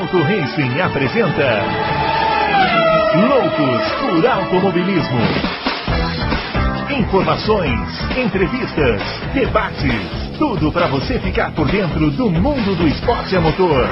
Adalto Racing apresenta Loucos por Automobilismo. Informações, entrevistas, debates, tudo para você ficar por dentro do mundo do esporte a motor.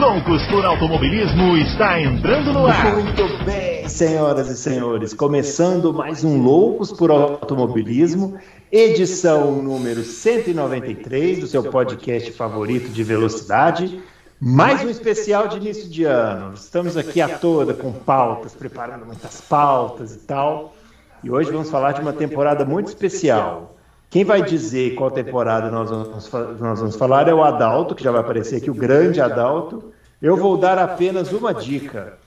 Loucos por Automobilismo está entrando no ar. Muito bem, senhoras e senhores, começando mais um Loucos por Automobilismo, edição número 193 do seu podcast favorito de velocidade. Mais um especial de início de ano. Estamos aqui a toda com pautas, preparando muitas pautas e tal. E hoje vamos falar de uma temporada muito especial. Quem vai dizer qual temporada nós vamos, nós vamos falar é o Adalto, que já vai aparecer aqui, o grande Adalto. Eu vou dar apenas uma dica.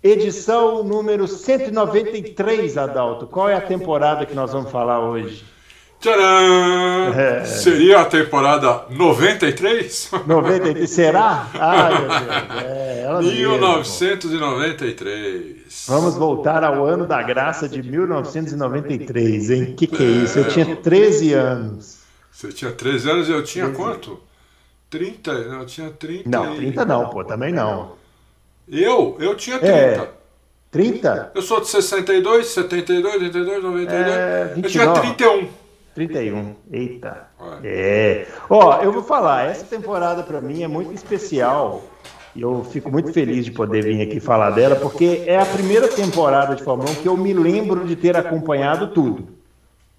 Edição número 193, Adalto. Qual é a temporada que nós vamos falar hoje? Tcharam! É. Seria a temporada 93? 93, será? Ai, meu Deus. É, ela 1993. Vamos voltar ao ano da graça de 1993, hein? Que que é isso? Eu tinha 13 anos. Você tinha 13 anos e eu tinha 13. quanto? 30? Eu tinha 30. Não, 30 não, pô, também não. Eu? Eu tinha 30. É. 30? Eu sou de 62, 72, 82, 92. É, 29. eu tinha 31. 31. Eita. É. Ó, eu vou falar, essa temporada para mim é muito especial. E eu fico muito feliz de poder vir aqui falar dela, porque é a primeira temporada de Fórmula 1 que eu me lembro de ter acompanhado tudo.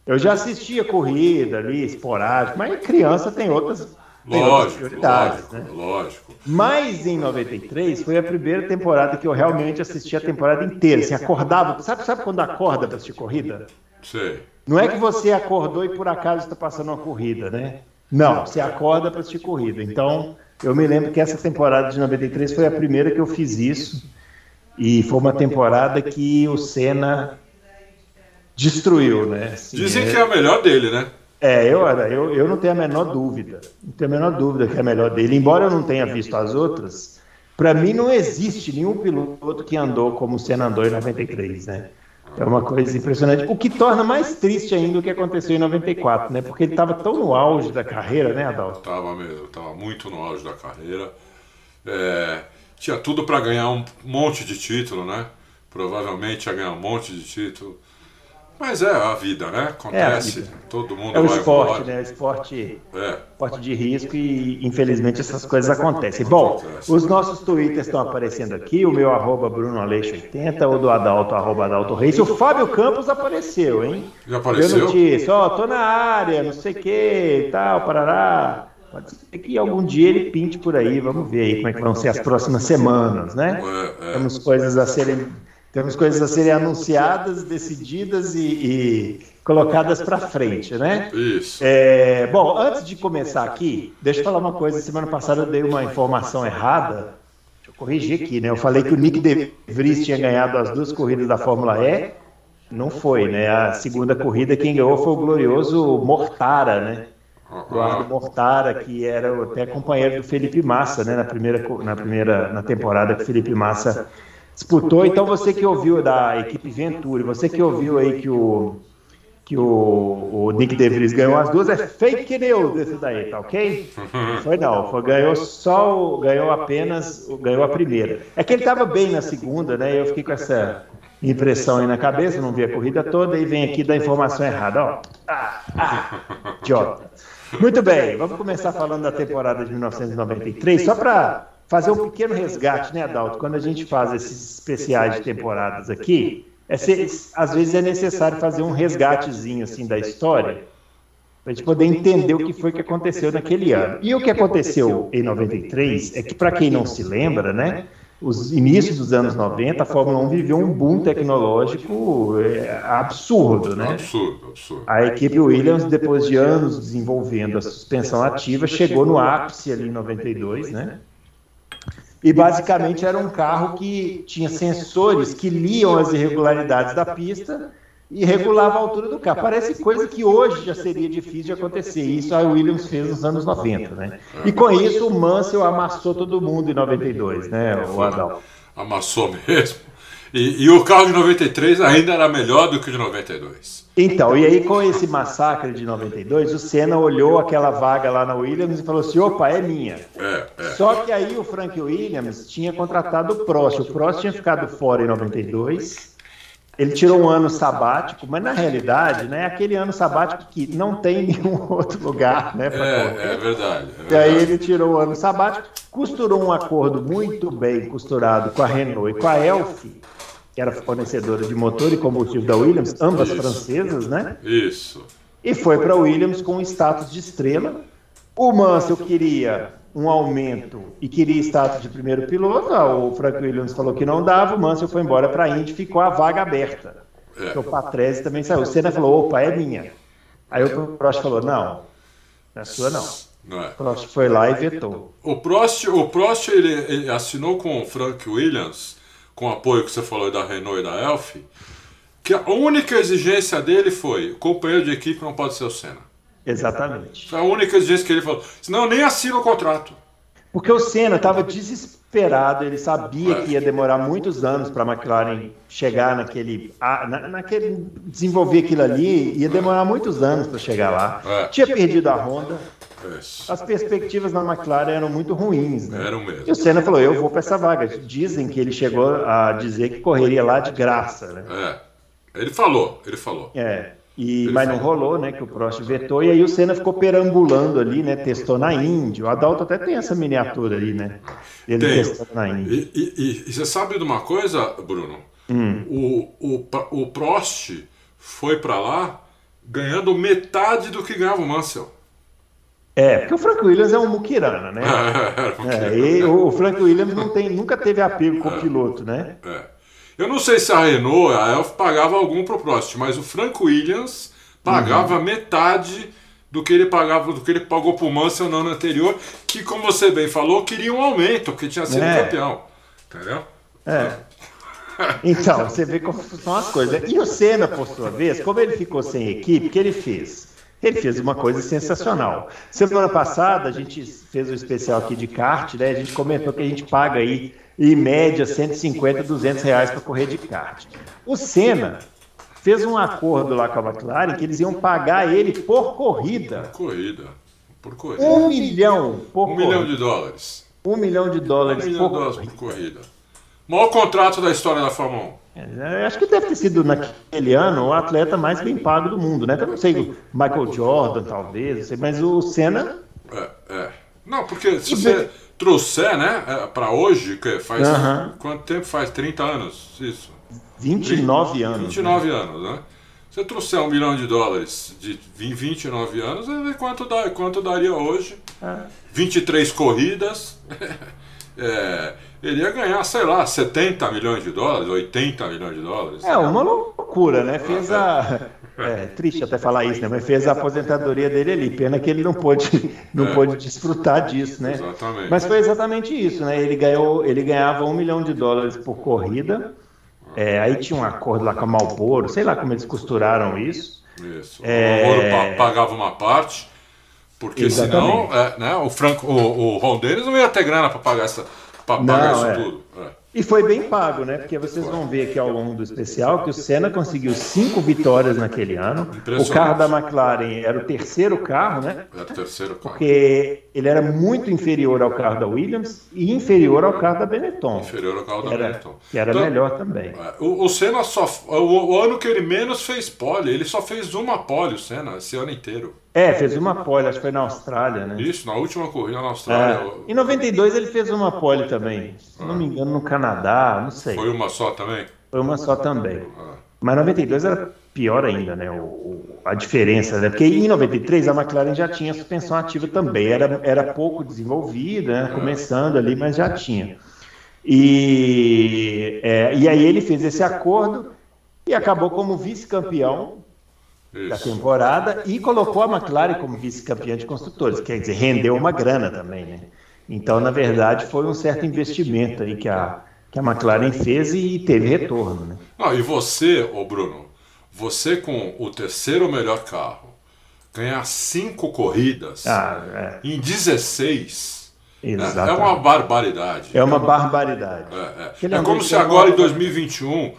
Eu já assistia corrida ali, esporádico, mas criança tem outras, lógico. Lógico, né? lógico. Mas em 93 foi a primeira temporada que eu realmente assisti a temporada inteira. Assim, acordava. Sabe, sabe quando acorda para assistir corrida? Sei. Não é que você acordou e por acaso está passando uma corrida, né? Não, você acorda para assistir corrida. Então, eu me lembro que essa temporada de 93 foi a primeira que eu fiz isso. E foi uma temporada que o Senna destruiu, né? Assim, Dizem é... que é a melhor dele, né? É, eu, eu, eu não tenho a menor dúvida. Não tenho a menor dúvida que é a melhor dele. Embora eu não tenha visto as outras, para mim não existe nenhum piloto que andou como o Senna andou em 93, né? É uma coisa impressionante. O que torna mais triste ainda o que aconteceu em 94, né? Porque ele estava tão no auge da carreira, né, Adalto? Tava mesmo, tava muito no auge da carreira. É, tinha tudo para ganhar um monte de título, né? Provavelmente ia ganhar um monte de título. Mas é a vida, né? Acontece, é vida. todo mundo É o vai esporte, embora. né? Esporte, é. esporte de risco e infelizmente essas coisas acontecem. Bom, os nossos twitters estão aparecendo aqui, o meu arroba Bruno Aleixo 80, o do Adalto, arroba Adalto Reis. O Fábio Campos apareceu, hein? Já apareceu? Eu notícia, ó, tô na área, não sei o que, tal, parará. Pode ser que algum dia ele pinte por aí, vamos ver aí como é que vão ser as próximas semanas, né? É, é. Temos coisas a serem temos coisas a serem anunciadas, decididas e, e colocadas para frente, né? Isso. É, bom, antes de começar aqui, deixa eu falar uma coisa. Semana passada eu dei uma informação errada. Deixa eu corrigir aqui, né? Eu falei que o Nick De Vries tinha ganhado as duas corridas da Fórmula E. Não foi, né? A segunda corrida quem ganhou foi o glorioso Mortara, né? Eduardo Mortara, que era até companheiro do Felipe Massa, né? Na primeira, na primeira na temporada que o Felipe Massa disputou. Então você que ouviu da equipe Venturi, você que ouviu aí que o que o, o Nick DeVries ganhou as duas é fake news esse daí, tá ok? Foi não, foi, ganhou só, ganhou apenas, ganhou a primeira. É que ele estava bem na segunda, né? Eu fiquei com essa impressão aí na cabeça, não vi a corrida toda e vem aqui da informação errada, ó. Ah, ah, idiota. Muito bem, vamos começar falando da temporada de 1993, só para fazer um pequeno resgate, né, Adalto? Quando a gente faz esses especiais de temporadas aqui, é ser, às vezes é necessário fazer um resgatezinho assim da história para a gente poder entender o que foi que aconteceu naquele ano. E o que aconteceu em 93 é que, para quem não se lembra, né, os inícios dos anos 90, a Fórmula 1 viveu um boom tecnológico é, absurdo, né? Absurdo, absurdo. A equipe Williams, depois de anos desenvolvendo a suspensão ativa, chegou no ápice ali em 92, né? E basicamente era um carro que tinha sensores que liam as irregularidades da pista e regulava a altura do carro. Parece coisa que hoje já seria difícil de acontecer. Isso a Williams fez nos anos 90, né? E com isso o Mansell amassou todo mundo em 92, né, o Adal? Amassou mesmo. E, e, o carro de 93 ainda era melhor do que o de 92. Então, e aí com esse massacre de 92, o Senna olhou aquela vaga lá na Williams e falou assim: opa, é minha. É, é. Só que aí o Frank Williams tinha contratado o Prost. O Prost tinha ficado fora em 92. Ele tirou um ano sabático, mas na realidade, né, é aquele ano sabático que não tem nenhum outro lugar, né? É, é verdade. é E aí verdade. ele tirou o ano sabático, costurou um acordo muito bem costurado com a Renault e com a Elf, que era fornecedora de motor e combustível da Williams, ambas Isso. francesas, né? Isso. E foi para a Williams com status de estrela. O Mansell queria um aumento e queria status de primeiro piloto. Ah, O Frank Williams falou que não dava, o Mansell foi embora para a Indy, ficou a vaga aberta. É. O Patrese também saiu. O Senna falou: opa, é minha. Aí o Prost falou: não, não é sua não. Não é. O Prost foi lá e vetou. O Prost, o Prost ele, ele assinou com o Frank Williams, com o apoio que você falou da Renault e da Elf, que a única exigência dele foi: o companheiro de equipe não pode ser o Senna. Exatamente. Foi a única exigência que ele falou. Senão nem assina o contrato. Porque o Senna estava desesperado, ele sabia que ia demorar muitos anos para a McLaren chegar naquele, na- naquele. desenvolver aquilo ali, ia demorar muitos anos para chegar lá. É. Tinha perdido a Honda, Isso. as perspectivas na McLaren eram muito ruins, né? Eram mesmo. E o Senna falou: eu vou para essa vaga. Dizem que ele chegou a dizer que correria lá de graça, né? É. Ele falou, ele falou. É. E, mas não rolou, né? Que o Prost vetou, e aí o Senna ficou perambulando ali, né? Testou na Indy. O Adalto até tem essa miniatura ali, né? Ele Tenho. testando na Indy. E, e- e- você sabe de uma coisa, Bruno? Hum. O, o, o Prost foi pra lá ganhando metade do que ganhava o Mansell. É, porque o Frank Williams é um muquirana, né? É, e o Frank Williams não tem, nunca teve apego com o piloto, né? É. Eu não sei se a Renault, a Elf pagava algum pro Prost, mas o Frank Williams pagava metade do que ele pagava, do que ele pagou pro Mansell no ano anterior, que como você bem falou, queria um aumento, porque tinha sido É. campeão. Entendeu? É. Então, você vê como são as coisas. E o Senna, por sua vez, como ele ficou sem equipe, o que ele fez? Ele fez uma coisa sensacional. Semana passada, a gente fez um especial aqui de kart, né? A gente comentou que a gente paga aí, em média, 150, 200 reais para correr de kart. O Senna fez um acordo lá com a McLaren que eles iam pagar ele por corrida. Corrida. Por corrida. Um milhão por Um milhão de dólares. Um milhão de Um dólares milhão por de dólares corrida. por corrida. Maior contrato da história da Fórmula 1. É, acho que deve ter sido naquele ano o atleta mais bem pago do mundo, né? Eu não sei, Michael Jordan, talvez, sei, mas o Senna. É, é. Não, porque se você trouxer, né, é, pra hoje, que faz. Aham. Quanto tempo faz? 30 anos? Isso. 29 anos. né? 29 anos, né? Se você trouxer um milhão de dólares de 20, 29 anos, quanto, dá, quanto daria hoje. É. 23 corridas. É, ele ia ganhar, sei lá, 70 milhões de dólares, 80 milhões de dólares. É uma loucura, né? Fez a. É triste até falar isso, né? Mas fez a aposentadoria dele ali. Pena que ele não pôde, não É. pôde desfrutar disso, né? Exatamente. Mas foi exatamente isso, né? Ele ganhou, ele ganhava um milhão de dólares por corrida. É, aí tinha um acordo lá com a Marlboro, sei lá como eles costuraram isso. Isso. É. O pa- pagava uma parte, porque senão Exatamente. é, né, o, Franco, o, o Ron Dennis não ia ter grana para pagar, essa, Não, pagar isso é. tudo. É. E foi bem pago, né? Porque vocês vão ver aqui ao longo do especial que o Senna conseguiu cinco vitórias naquele ano. O carro da McLaren era o terceiro carro, né? Era o terceiro carro. Porque ele era muito inferior ao carro da Williams e inferior ao carro da Benetton. Inferior ao carro da Era, Benetton. que era Então, melhor também. é, O, o Senna só. O, o ano que ele menos fez pole, ele só fez uma pole, o Senna, esse ano inteiro. É, fez uma pole, acho que foi na Austrália, né? Isso, na última corrida na Austrália. É. Em 92 ele fez uma pole também. Se não me engano, no Canadá, não sei. Foi uma só também? Foi uma só também. Ah. Mas 92 era pior ainda, né? O, o- a diferença, né? Porque em 93 a McLaren já tinha suspensão ativa também. Era, era pouco desenvolvida, né? começando ali, mas já tinha. E, é, e aí ele fez esse acordo e acabou como vice-campeão da temporada e colocou a McLaren como vice-campeã de construtores. Quer dizer, rendeu uma grana também, né? Então, na verdade, foi um certo investimento aí que a, que a McLaren fez e teve retorno, né? Não, e você, ô Bruno, você com o terceiro melhor carro, ganhar cinco corridas Ah, em 16 é, é, é exatamente. uma barbaridade. É uma barbaridade. É, é. Aquele É como se agora em 2021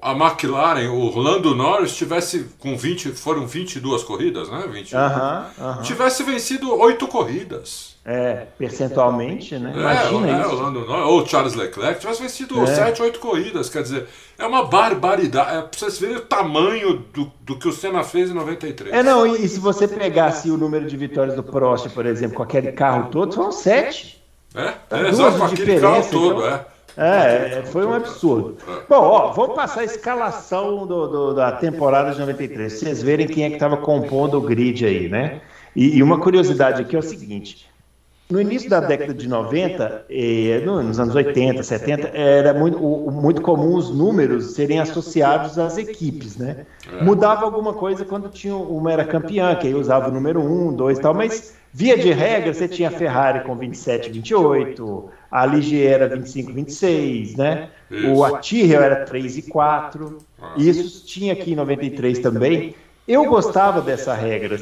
a McLaren, o Lando Norris tivesse com 20, foram 22 corridas, né? 20, uh -huh, uh -huh. Tivesse vencido oito corridas. É, percentualmente, né? É, Imagina é, isso. Norris, ou Charles Leclerc tivesse vencido é. 7, 8 corridas. Quer dizer, é uma barbaridade. É pra vocês verem o tamanho do, do que o Senna fez em 93. É, não, e, e se você pegasse o número de vitórias do Prost, por exemplo, com aquele carro todo, foram 7. É, é exato, com aquele carro todo, então, é. É, foi um absurdo. Bom, ó, vamos passar a escalação do, do, da temporada de 93. Vocês verem quem é que estava compondo o grid aí, né? E, e, uma curiosidade aqui é o seguinte: no início da década de 90, eh, nos anos 80, 70, era muito, muito comum os números serem associados às equipes, né? Mudava alguma coisa quando tinha uma era campeã, que aí usava o número 1, 2 e tal, mas via de regra você tinha a Ferrari com 27, 28, a Ligier era 25, 26, né? O Tyrrell era 3 e 4. Isso tinha aqui em 93 também. Eu gostava dessa regra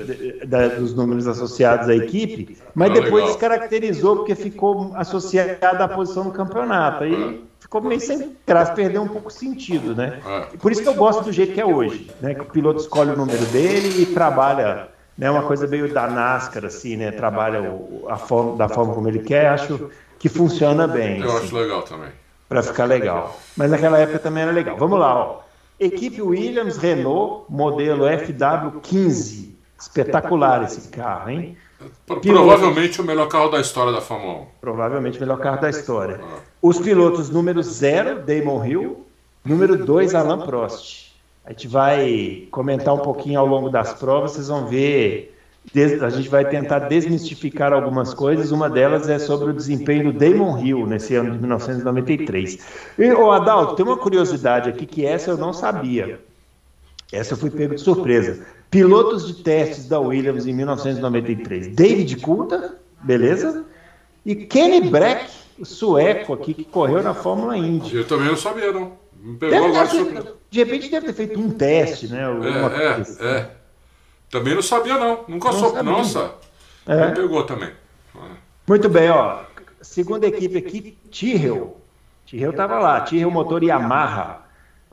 da, dos números associados à equipe, mas depois descaracterizou porque ficou associada à posição no campeonato. Aí ficou meio sem graça, perdeu um pouco o sentido, né? Por isso que eu gosto do jeito que é hoje, né? Que o piloto escolhe o número dele e trabalha, né? Uma coisa meio da NASCAR, assim, né? Trabalha o, a forma, da forma como ele quer. Acho que funciona bem. Eu assim, acho legal também. Para ficar legal. Mas naquela época também era legal. Vamos lá, ó. Equipe Williams Renault, modelo FW15. Espetacular esse carro, hein? Provavelmente o melhor carro da história da Fórmula 1. Provavelmente o melhor carro da história. Os pilotos número 0, Damon Hill. Número 2, Alain Prost. A gente vai comentar um pouquinho ao longo das provas, vocês vão ver. A gente vai tentar desmistificar algumas coisas. Uma delas é sobre o desempenho do Damon Hill nesse ano de 1993. E, ô Adalto, tem uma curiosidade aqui que essa eu não sabia. Essa eu fui pego de surpresa. Pilotos de testes da Williams em 1993. David Coulter, beleza? E Kenny Breck, o sueco aqui, que correu na Fórmula Indy. Eu também não sabia, não. Me pegou agora de surpresa. De repente deve ter feito um teste, né? É, é, assim. é. Também não sabia, não. Nunca Não soube. Nossa, É. me pegou também. Muito bem, ó. Segunda equipe aqui, Tyrrell. Tyrrell estava lá, Tyrrell motor Yamaha.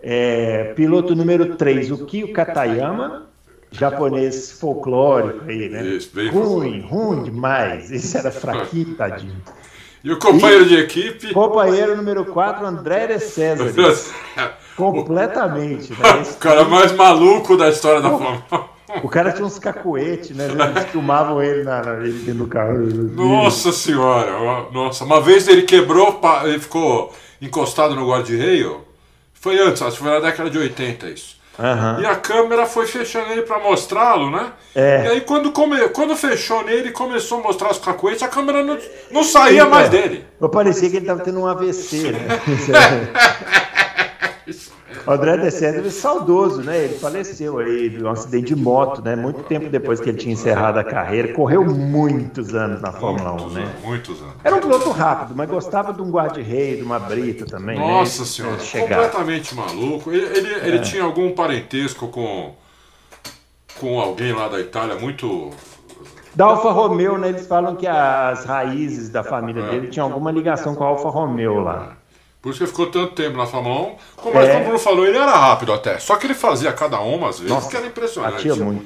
É, piloto número 3, o Kyo Katayama, japonês folclórico aí, né? Isso, bem ruim, ruim demais. Esse era fraquinho, tadinho. E o companheiro de equipe. Companheiro número 4, André de César. Completamente, né? O cara mais maluco da história da Fórmula 1. O cara tinha uns cacuetes, né? Eles filmavam ele, na, ele dentro do carro. Nossa senhora, nossa. Uma vez ele quebrou, ele ficou encostado no guarda-reio. Foi antes, acho que foi na década de 80 isso. Aham. E a câmera foi fechando ele pra mostrá-lo, né? É. E aí quando, come... quando fechou nele e começou a mostrar os cacuetes, a câmera não, não saía mais dele. Eu parecia que ele estava tendo um AVC, né? O André de César é saudoso, né? Ele faleceu aí de um acidente de moto, né? Muito tempo depois que ele tinha encerrado a carreira. Correu muitos anos na Fórmula 1, Muitos né? muitos anos. Era um piloto rápido, mas gostava de um guarda-rei, de uma brita também, Nossa né? senhora, Chegar. completamente maluco. Ele, ele, ele tinha algum parentesco com, com alguém lá da Itália muito. Da Alfa Romeo, né? Eles falam que as raízes da família É. dele tinham alguma ligação com a Alfa Romeo lá. Por isso que ele ficou tanto tempo na Fórmula 1. Como, É. como o Bruno falou, ele era rápido até. Só que ele fazia cada uma às vezes, Nossa, que era impressionante. Batia muito.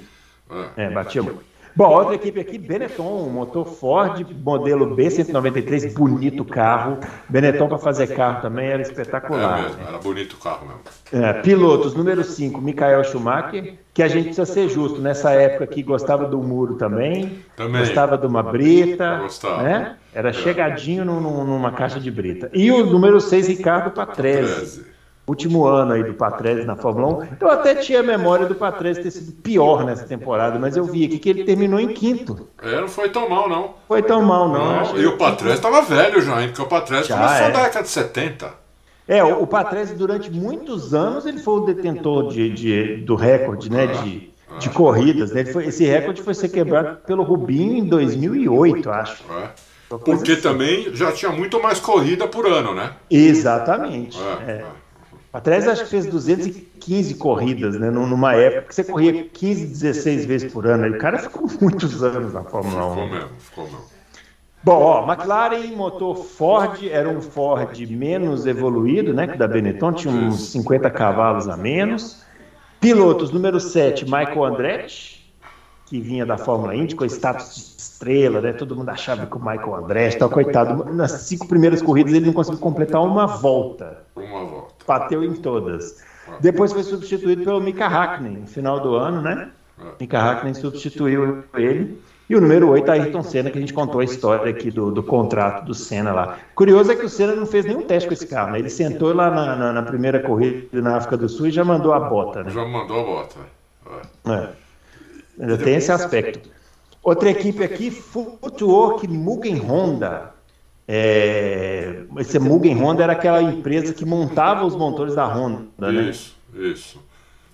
É. É, batia muito. Bom, outra equipe aqui, Benetton, motor Ford, modelo B193, bonito carro. Benetton para fazer carro também era É espetacular. mesmo, era bonito o carro mesmo. É, pilotos, número 5, Michael Schumacher, que a gente precisa ser justo, nessa época que gostava do muro também, Também. gostava de uma brita, Gostava. né? Era chegadinho num- num- numa caixa de brita. E o número 6, Ricardo Patrese. 13. Último ano aí do Patrese na Fórmula 1. Eu até tinha a memória do Patrese ter sido pior nessa temporada, mas eu vi aqui que ele terminou em quinto. É, não foi tão mal, não. Foi tão mal, não. Não, e o Patrese estava velho já, hein? Porque o Patrese Já, começou é. na década de 70. É, o, o Patrese, durante muitos anos, ele foi o detentor de, de- do recorde, né? De, de corridas. Né? Foi- esse recorde foi ser quebrado pelo Rubinho em 2008, acho. coisa Porque assim. também já tinha muito mais corrida por ano, né? Exatamente. É, É. Patrese acho que fez 215 corridas, né? num- Numa época que você corria 15, 16 vezes por ano. E o cara ficou muitos anos na Fórmula 1. Ficou mesmo, ficou mesmo. Bom, ó, McLaren, motor Ford, era um Ford menos evoluído, né? Que da Benetton tinha uns 50 cavalos a menos. Pilotos, número 7, Michael Andretti, que vinha da Fórmula Indy com status de estrela, né? Todo mundo achava que o Michael Andretti, tal, coitado. Nas cinco primeiras corridas ele não conseguiu completar uma volta. Uma volta. Bateu em todas. Depois foi substituído pelo Mika Hakkinen, no final do ano, né? Mika Hakkinen substituiu ele. E o número 8, Ayrton Senna, que a gente contou a história aqui do, do contrato do Senna lá. Curioso é que o Senna não fez nenhum teste com esse carro, né? Ele sentou lá na, na, na primeira corrida na África do Sul e já mandou a bota, né? Já mandou a bota. É. É. Ainda tem esse aspecto. Outra equipe aqui, Footwork Mugen Honda. É, esse Mugen Honda era aquela empresa que montava os motores da Honda, né? Isso, isso.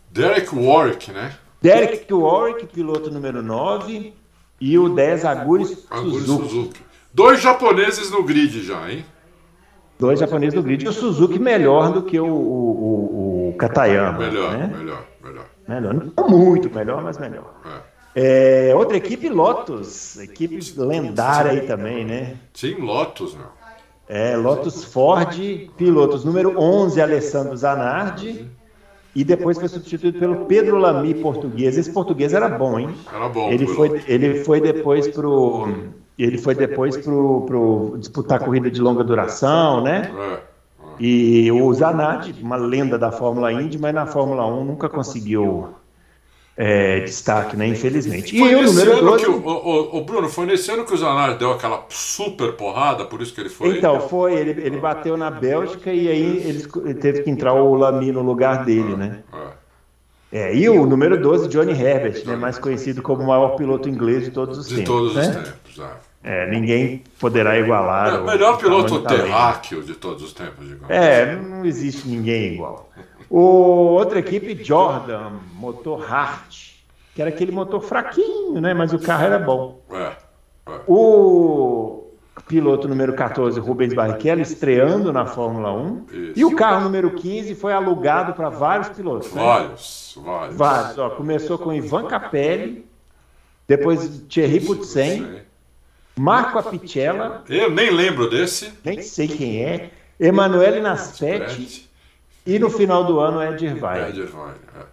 Derek Warwick, né? Derek Warwick, piloto número 9. E o 10, Aguri Aguri Suzuki. Suzuki. Dois japoneses no grid já, hein? Dois japoneses no grid. E o Suzuki melhor do que o, o, o, o Katayama. Melhor, né? melhor, melhor. Melhor. Não muito melhor, mas melhor. É. É, outra equipe, Lotus. Equipe lendária aí também, né? Sim, Lotus, meu. É, Lotus Ford, pilotos número 11, Alessandro Zanardi. E depois foi substituído pelo Pedro Lamy, português. Esse português era bom, hein? Era bom. Ele foi, ele foi depois pro. Ele foi depois pro, pro disputar corrida de longa duração, né? É. E o Zanardi, uma lenda da Fórmula Indy, mas na Fórmula 1 nunca conseguiu é, destaque, né? Infelizmente. E Foi o nesse número ano 12. que o, o, o Bruno, foi nesse ano que o Zanardi deu aquela super porrada, por isso que ele foi. Então, foi, ele, ele bateu na Bélgica e aí ele, teve que entrar o Lamy no lugar dele, né? É. E o número 12, Johnny Herbert, né, mais conhecido como o maior piloto inglês de todos os De tempos. todos os né? tempos, é. É, ninguém poderá igualar. É, o melhor piloto terráqueo de todos os tempos, digamos. É, não existe ninguém igual. O, outra equipe, Jordan, motor Hart, que era aquele motor fraquinho, né? Mas o carro era bom. É. é. O piloto número 14, Rubens Barrichello, estreando na Fórmula 1. Isso. E o carro número 15 foi alugado para vários pilotos. Né? Vários, vários. Vários. Ó, começou com Ivan Capelli, depois Thierry Poutsen, Sei. Marco Apicella, Eu nem lembro desse. nem sei quem é, Emanuele Naspetti e no final do ano Ed Irvine, Ed Irvine, é.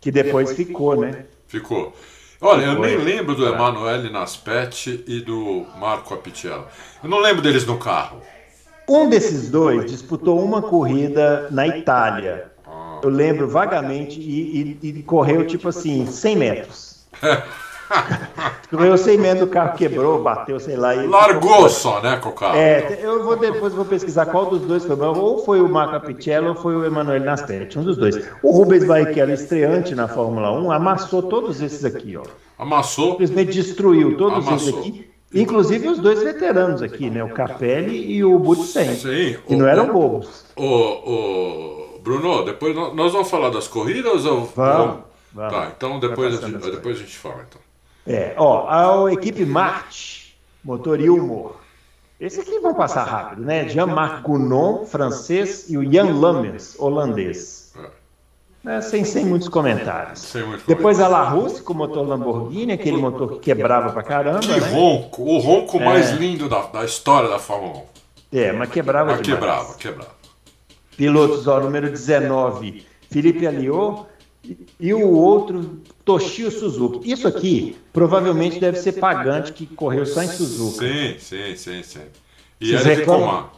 que depois ficou, né? Ficou. Olha, eu nem Foi. lembro do Emanuele Naspetti e do Marco Apicella. Eu não lembro deles no carro. Um desses dois disputou uma corrida na Itália. Ah. Eu lembro vagamente e, e- e correu tipo assim, 100 metros. correu 100 metros, o carro quebrou, bateu, sei lá. E Largou só, né, com o carro. É, eu vou depois vou pesquisar qual dos dois foi, mas ou foi o Marco Apicella ou foi o Emanuele Naspetti, um dos dois. O Rubens Barrichello, estreante na Fórmula 1, amassou todos esses aqui, ó. Amassou. Simplesmente destruiu todos esses Amassou. aqui, inclusive os dois veteranos aqui, né? O Capelli e o Butsen, Sim. que não eram bobos. Ô, ô, Bruno, depois nós vamos falar das corridas ou. Vamos, vamos. Tá, então depois, a gente, depois a gente fala. Então. É, ó, a equipe Marte, motor Ilmor. Esse aqui vão passar rápido, né? Jean-Marc Gounon, francês, e o Jan Lammers, holandês. É, É, sem, sem muitos comentários. sem muito Depois a La Russe com o motor Lamborghini, aquele motor que quebrava pra caramba, Que né? ronco, o ronco É. mais lindo da, da história da Fórmula 1. É, mas quebrava Mas demais. quebrava, quebrava. Pilotos, ó, número 19, Felipe Aliot e, o outro, Toshio Suzuki. Isso aqui provavelmente deve ser pagante que correu só em Suzuka. Sim, sim, sim, sim. E Vocês reclamam?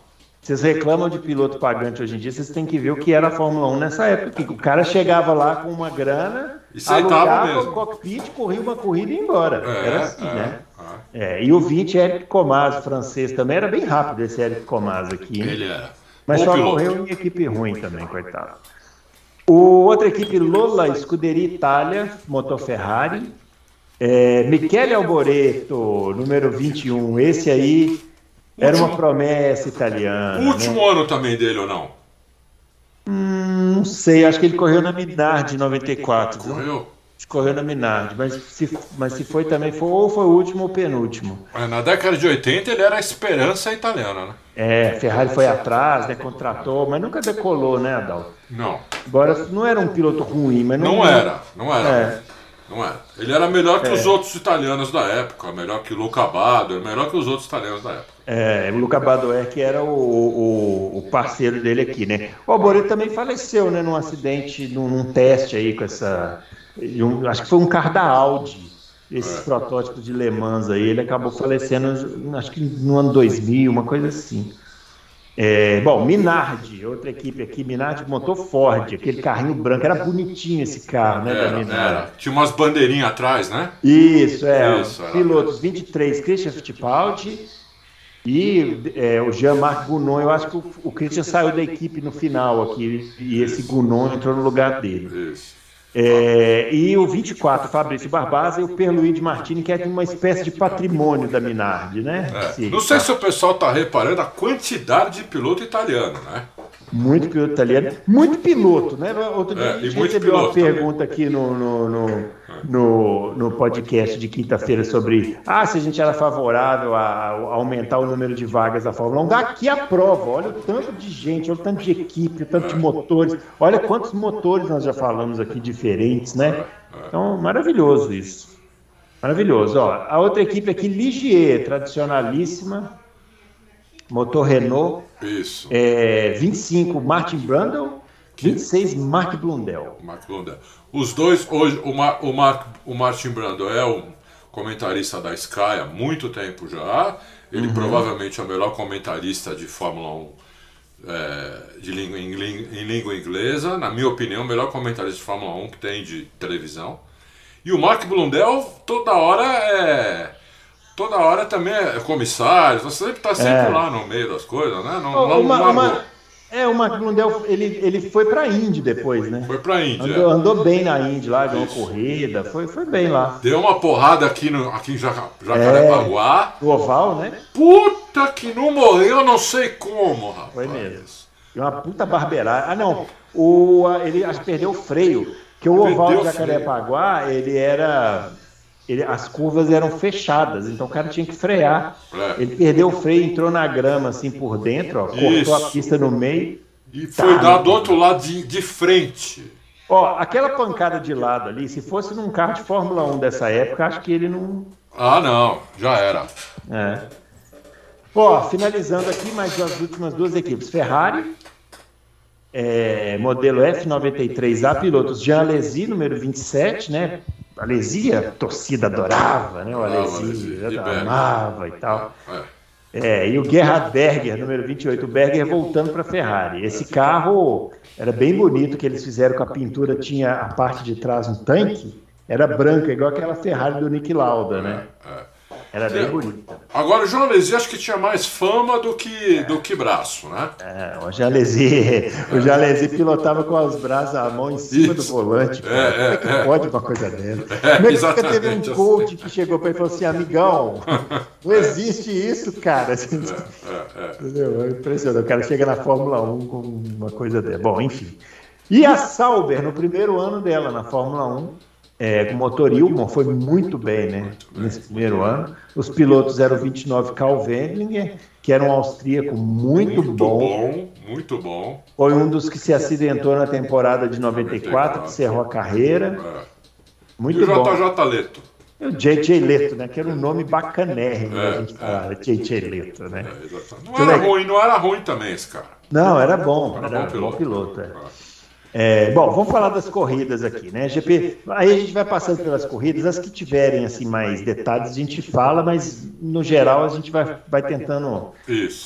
Vocês reclamam de piloto pagante hoje em dia, vocês têm que ver o que era a Fórmula 1 nessa época. Que o cara chegava lá com uma grana, E alugava o cockpit, corria uma corrida e ia embora. É, era assim, é, né? é. É, e o 20, Eric Comas, francês também, era bem rápido esse Eric Comas aqui. né? Ele era. Mas Bom só piloto. correu em equipe ruim também, coitado. O, outra equipe, Lola Scuderia Itália, motor Ferrari. É, Michele Alboreto, número 21. Esse aí era uma promessa italiana. O último né? ano também dele ou não? Hum, não sei, acho que ele correu na Minardi em 94. viu? Correu? Correu na Minardi, mas se, mas se foi também, foi, ou foi o último ou penúltimo. É, Na década de 80 ele era a esperança italiana, né? É, Ferrari foi atrás, né, contratou, mas nunca decolou, né, Adalto? Não, Agora, não era um piloto ruim, mas não, não era, não era. É. Não era. Ele era melhor que É. os outros italianos da época, melhor que o Luca Badoer, melhor que os outros italianos da época. É, o Luca Badoer, que era o, o, o parceiro dele aqui, né? O Alboreto também faleceu, né, num acidente, num, num teste aí com essa. um- acho que foi um carro da Audi, esses É. protótipos de Le Mans aí. Ele acabou falecendo, acho que no ano 2000, uma coisa assim. É, bom, Minardi, outra equipe aqui, Minardi montou Ford, aquele carrinho branco, era bonitinho esse carro, né, Era. Tinha umas bandeirinhas atrás, né? Isso, é. Isso, pilotos 23, Christian Fittipaldi e é, o Jean-Marc Gounon. Eu acho que o, o Christian saiu da equipe no final aqui e esse Gounon entrou no lugar dele. Isso. É, e o 24, Fabrício Barbaza e o Perluigi Martini, que é uma espécie de patrimônio da Minardi, né? É. Não sei se o pessoal tá reparando a quantidade de piloto italiano, né? Muito piloto italiano. Muito piloto, né? Outro dia É, a gente recebeu uma também. pergunta aqui no, no, no, no, no podcast de quinta-feira sobre ah, se a gente era favorável a, a aumentar o número de vagas da Fórmula 1. Daqui a prova, olha o tanto de gente, olha o tanto de equipe, o tanto de motores. Olha quantos motores nós já falamos aqui diferentes, né? Então, maravilhoso isso. Maravilhoso. Ó, a outra equipe aqui, Ligier, tradicionalíssima. Motor Renault. Isso. É, 25, Martin Brundle. 26, Mark Blundell. Mark Blundell. Os dois, hoje, o, Mar, o, Mark, o Martin Brando é o comentarista da Sky há muito tempo já. Ele provavelmente é o melhor comentarista de Fórmula 1 é, de língua, em, em língua inglesa. Na minha opinião, o melhor comentarista de Fórmula 1 que tem de televisão. E o Mark Blundell, toda hora é. Toda hora também é comissário, você sempre tá sempre É. lá no meio das coisas, né? Não, Ó, não uma- uma- é, o Mark Blundell, ele, ele foi pra Indy depois, né? Foi pra Índia. Andou, andou bem na Indy lá, ganhou corrida, foi, foi bem lá. Deu uma porrada aqui, no, aqui em Jaca- Jacarepaguá. O oval, né? Puta que não morreu, não sei como, rapaz. Foi mesmo. E uma puta barbeirada. Ah, não. O, ele acho que perdeu o freio. Que o oval de. Jacarepaguá, ele era. Ele- as curvas eram fechadas, então o cara tinha que frear. É. Ele perdeu o freio, entrou na grama assim por dentro, ó, cortou a pista no meio. E foi Tá. dar do outro lado de, de frente. Ó, aquela pancada de lado ali, se fosse num carro de Fórmula 1 dessa época, acho que ele não. Ah, não, já era. É. Ó, finalizando aqui mais as últimas duas equipes. Ferrari, é, modelo F93A, pilotos Jean Alesi, número 27, né? Alesi, a torcida adorava, né? O Adorava Alesi Alesi, de Berger. amava e tal. É. É, e o Gerhard Berger, número 28, o Berger voltando para a Ferrari. Esse carro era bem bonito, que eles fizeram com a pintura, tinha a parte de trás um tanque, era branca, igual aquela Ferrari do Nick Lauda, né? É. Era bem bonita. Agora o João Alesi acho que tinha mais fama do que, do que braço, né? É, o Jalesi, o Jalesi pilotava com os braços, a mão em cima do Isso. volante. cara. É, Como é é, que é. pode uma coisa dessa? É, Como é que nunca teve um coach que chegou para ele e falou assim, amigão, não existe isso, cara. É, é. Entendeu? É impressionante. O cara chega na Fórmula 1 com uma coisa dessa. Bom, enfim. E a Sauber, no primeiro ano dela na Fórmula 1, é, com o motor Ilmon, foi muito bem, né? Nesse primeiro ano. Os pilotos eram o 29 Karl Wendlinger, que era um austríaco muito, Muito bom. bom, muito bom. Foi um dos que se acidentou na temporada de 94, que encerrou a carreira. É. Muito E o. JJ Leto. O JJ Leto, né? Que era um nome bacanérrimo, né, É, a gente fala, JJ Leto, né? É. Não era ruim, não era ruim também esse cara. Não, era bom, Era era bom bom piloto. piloto. é. É, bom, vamos falar das corridas aqui, né? GP, aí a gente vai passando pelas corridas, as que tiverem assim mais detalhes a gente fala, mas no geral a gente vai, vai tentando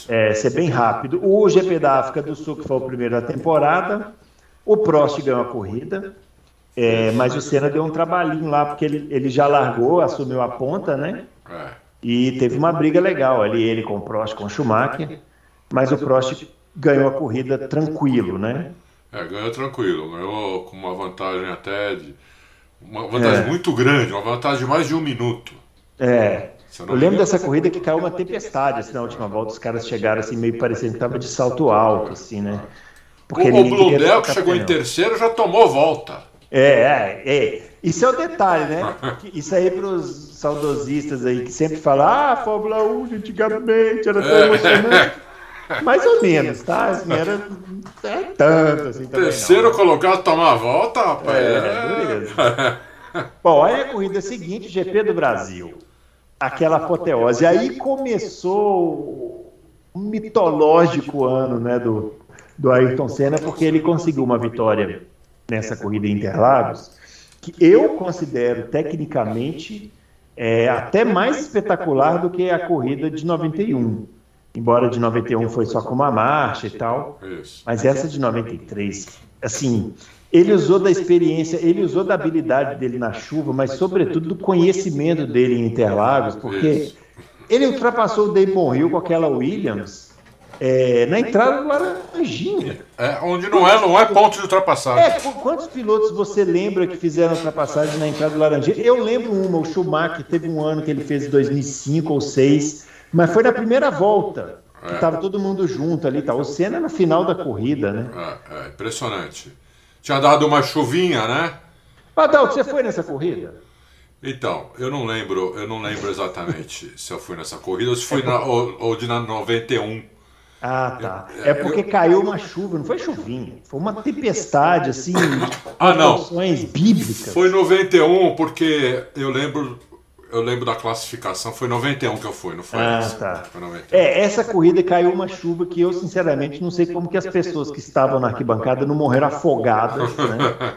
é, ser bem rápido. O GP da África do Sul, que foi o primeiro da temporada, o Prost ganhou a corrida, é, mas o Senna deu um trabalhinho lá, porque ele, ele já largou, assumiu a ponta, né? É. E teve uma briga legal ali, ele com o Prost, com o Schumacher, mas o Prost ganhou a corrida tranquilo, né? É, ganhou tranquilo, ganhou com uma vantagem até de. Uma vantagem É. muito grande, uma vantagem de mais de um minuto. É. Eu Eu lembro dessa corrida que caiu uma tempestade assim, na última volta, os caras chegaram assim meio parecendo que tava de salto alto, assim, né? O, o Blundell, que chegou em terceiro, já tomou volta. É, é, é. Isso é o detalhe, né? Isso aí para os saudosistas aí que sempre falam, ah, Fórmula 1 de antigamente era tão É. emocionante. Mais ou menos, tá? Assim, era é tanto assim também. não. Terceiro colocado tomar a volta, rapaz. É, beleza. Bom, aí a corrida seguinte, GP do Brasil. Aquela apoteose. Aí começou o mitológico ano né, do, do Ayrton Senna, porque ele conseguiu uma vitória nessa corrida em Interlagos, que eu considero tecnicamente é, até mais espetacular do que a corrida de 91. Embora de 91 foi só com uma marcha e tal, mas essa de 93, assim, ele usou da experiência, ele usou da habilidade dele na chuva, mas sobretudo do conhecimento dele em Interlagos, porque ele ultrapassou o Damon Hill com aquela Williams é, na entrada do Laranjinha. É, onde não é, não é ponto de ultrapassagem. É, quantos pilotos você lembra que fizeram ultrapassagem na entrada do Laranjinha? Eu lembro uma, o Schumacher teve um ano que ele fez em 2005 ou 2006, mas foi na primeira volta. É. Tava todo mundo junto ali, tá? O Senna na final da corrida, né? É, é impressionante. Tinha dado uma chuvinha, né? Adalto, você foi nessa corrida? Então, eu não lembro, eu não lembro exatamente se eu fui nessa corrida ou se foi na, ou, ou de na 91. Ah, tá. É porque caiu uma chuva, não foi chuvinha. Foi uma tempestade, assim, ah, não. bíblicas. Foi 91, porque eu lembro eu lembro da classificação, foi 91 que eu fui, não foi? Ah, tá. Foi é, essa corrida caiu uma chuva que eu, sinceramente, não sei como que as pessoas que estavam na arquibancada não morreram afogadas, né?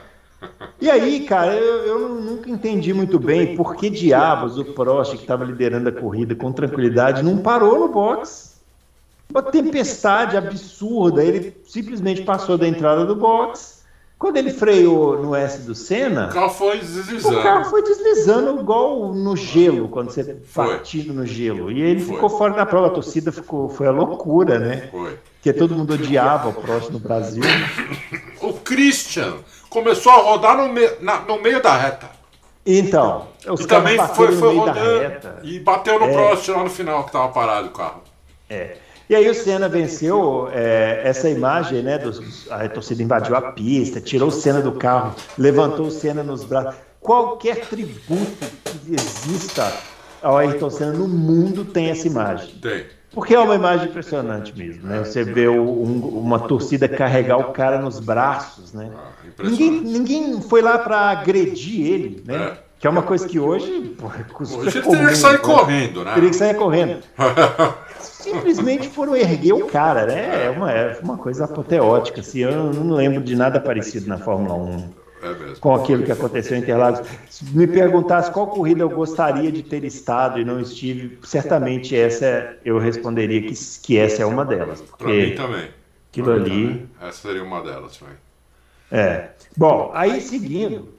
E aí, cara, eu, eu, nunca entendi muito bem por que diabos o Prost, que estava liderando a corrida com tranquilidade, não parou no box. Uma tempestade absurda, ele simplesmente passou da entrada do box quando ele freou no S do Senna, o carro foi deslizando. O carro foi deslizando igual no gelo, quando você partido no gelo. E ele foi. ficou fora da prova. A torcida ficou, foi a loucura, né? Foi. Porque todo mundo odiava o próximo no Brasil. O Christian começou a rodar no, me, na, no meio da reta. Então, os e também foi, foi rodando e bateu no é. Prost lá no final que estava parado o carro. É. E aí o Senna venceu é, essa imagem, né? Dos, a torcida invadiu a pista, tirou o Senna do carro, levantou o Senna nos braços. Qualquer tributo que exista ao Ayrton Senna no mundo tem essa imagem. Tem. Porque é uma imagem impressionante mesmo, né? Você vê um, uma torcida carregar o cara nos braços, né? Ah, ninguém, ninguém foi lá para agredir ele, né? É. Que é uma coisa que hoje. Porra, hoje teria que sair né? correndo, né? Teria que sair correndo. simplesmente foram erguer o cara, né? É uma, é uma coisa apoteótica. Assim, eu não lembro de nada parecido na Fórmula 1 é com aquilo que aconteceu em Interlagos. Se me perguntasse qual corrida eu gostaria de ter estado e não estive, certamente essa eu responderia que, que essa é uma delas. Para mim também. Aquilo ali. Também. Essa seria uma delas também. É. Bom, aí seguindo,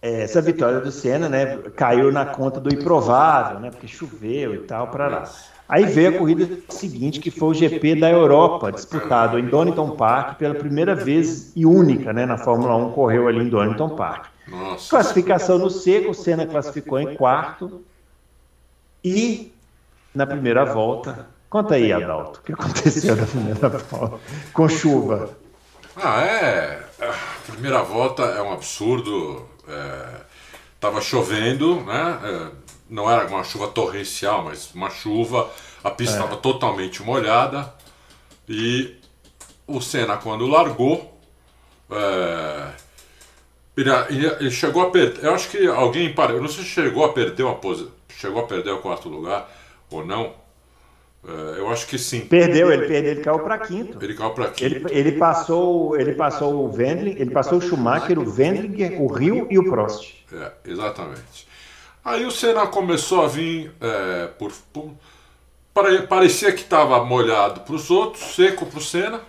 essa vitória do Senna, né, caiu na conta do improvável, né, porque choveu e tal, para lá. Aí veio a corrida seguinte, que foi o GP da Europa, disputado em Donington Park pela primeira vez e única, né, na Fórmula 1, correu ali em Donington Park. Nossa. Classificação no seco, o Senna classificou em quarto e na primeira volta. Conta aí, Adalto, o que aconteceu na primeira volta com chuva? Ah, é. A primeira volta é um absurdo. É... Tava chovendo, né? É não era uma chuva torrencial, mas uma chuva, a pista estava é. totalmente molhada e o Senna quando largou é, ele, ele, chegou a perder, eu acho que alguém parou, eu não sei se chegou a perder uma pose, chegou a perder o quarto lugar ou não. É, eu acho que sim. Perdeu, ele perdeu, ele caiu para quinto. Ele caiu para quinto. Ele, ele, passou, ele passou o Wendling, ele passou o Schumacher, o Wendlinger, o Rio e o Prost. É, exatamente. Aí o Senna começou a vir é, por, por, parecia que estava molhado para os outros, seco para o Senna,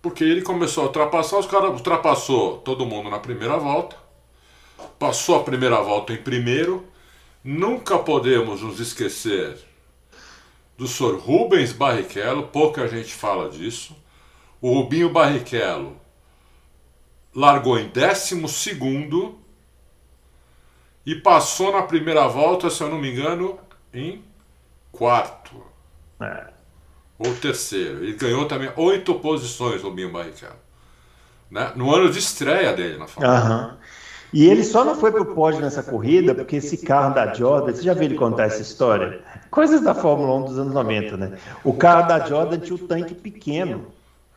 porque ele começou a ultrapassar, os caras ultrapassou todo mundo na primeira volta, passou a primeira volta em primeiro. Nunca podemos nos esquecer do Sr. Rubens Barrichello, pouca gente fala disso. O Rubinho Barrichello largou em décimo segundo e passou na primeira volta, se eu não me engano, em quarto. É. Ou terceiro. Ele ganhou também oito posições, o Binho Barrichello. Né? No ano de estreia dele na Fórmula uhum. E ele só não foi pro pódio nessa corrida porque esse carro da Jordan, você já viu ele contar essa história? Coisas da Fórmula 1 dos anos 90, né? O carro da Jordan tinha um tanque pequeno.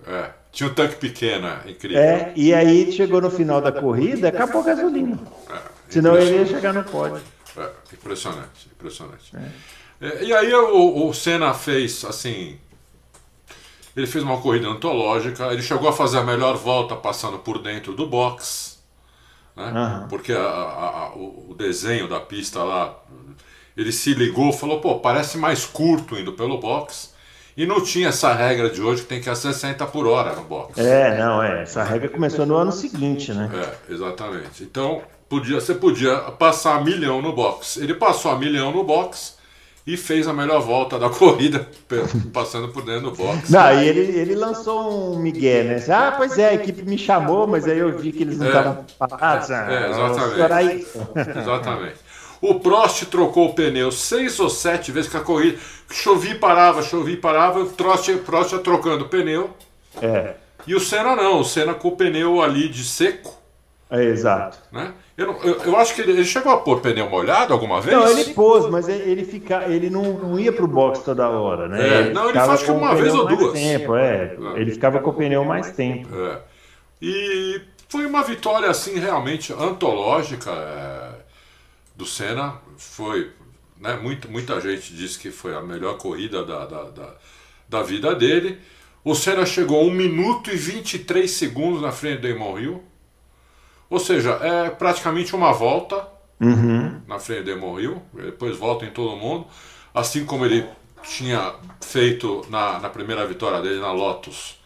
É, tinha um tanque pequeno, é incrível. É, e aí chegou no final da corrida, acabou a gasolina. É. Senão ele ia chegar no pódio. É, impressionante, impressionante. É, e aí o, o Senna fez assim. Ele fez uma corrida antológica, ele chegou a fazer a melhor volta passando por dentro do box, né? Aham. porque a- a- a- o o desenho da pista lá, ele se ligou, falou, pô, parece mais curto indo pelo box, e não tinha essa regra de hoje que tem que ir a 60 por hora no box. É, não, é. Essa regra começou no ano seguinte, né? É, exatamente. Então, podia, você podia passar a milhão no box. Ele passou a milhão no box e fez a melhor volta da corrida, passando por dentro do box. Não, e ele, ele lançou um migué, né? Ah, pois é, a equipe me chamou, mas aí eu vi que eles não É. estavam parados. Ah, É, exatamente. Exatamente. O Prost trocou o pneu seis ou sete vezes que a corrida. Chovia e parava, chovia e parava. O Prost, Prost ia trocando o pneu. É, E o Senna não. O Senna com o pneu ali de seco. é, exato. Né? Eu, não- eu, eu acho que ele, ele chegou a pôr pneu molhado alguma vez? Não, ele pôs, mas ele, ele, fica, ele não, não ia pro box toda hora, né? É, não, ele ficava faz que uma vez ou duas. Tempo, é. Ele ficava com o pneu mais tempo. É. E foi uma vitória assim realmente antológica é, do Senna. Foi, né, muita, muita gente disse que foi a melhor corrida da, da, da, da vida dele. O Senna chegou a 1 minuto e 23 segundos na frente do Damon Hill. Ou seja, é praticamente uma volta Uhum. na frente Damon Hill. Depois volta em todo mundo. Assim como ele tinha feito na, na primeira vitória dele na Lotus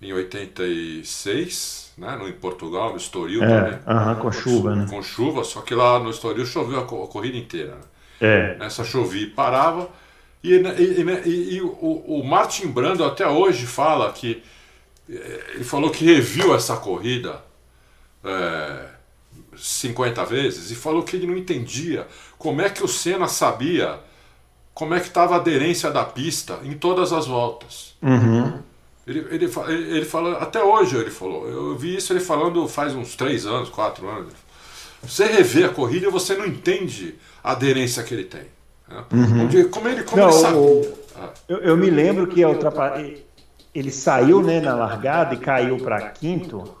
em 86, né, no, em Portugal, no Estoril também. É, aham, com chuva, né? Com chuva, só que lá no Estoril choveu a, a corrida inteira. né? É. Nessa chovia e parava. E, e, e- e- e o, o Martin Brando até hoje fala que. eh, Ele falou que reviu essa corrida é, 50 vezes e falou que ele não entendia como é que o Senna sabia como é que estava a aderência da pista em todas as voltas. Uhum. Ele, ele, ele, ele falou, até hoje ele falou, eu vi isso ele falando faz uns 3 anos, 4 anos. Você revê a corrida e você não entende a aderência que ele tem. né? Onde- Como ele, como Não, ele sabe. o- Ah, Eu, eu me lembro que a ultrapa... ele saiu né, na largada e caiu para quinto.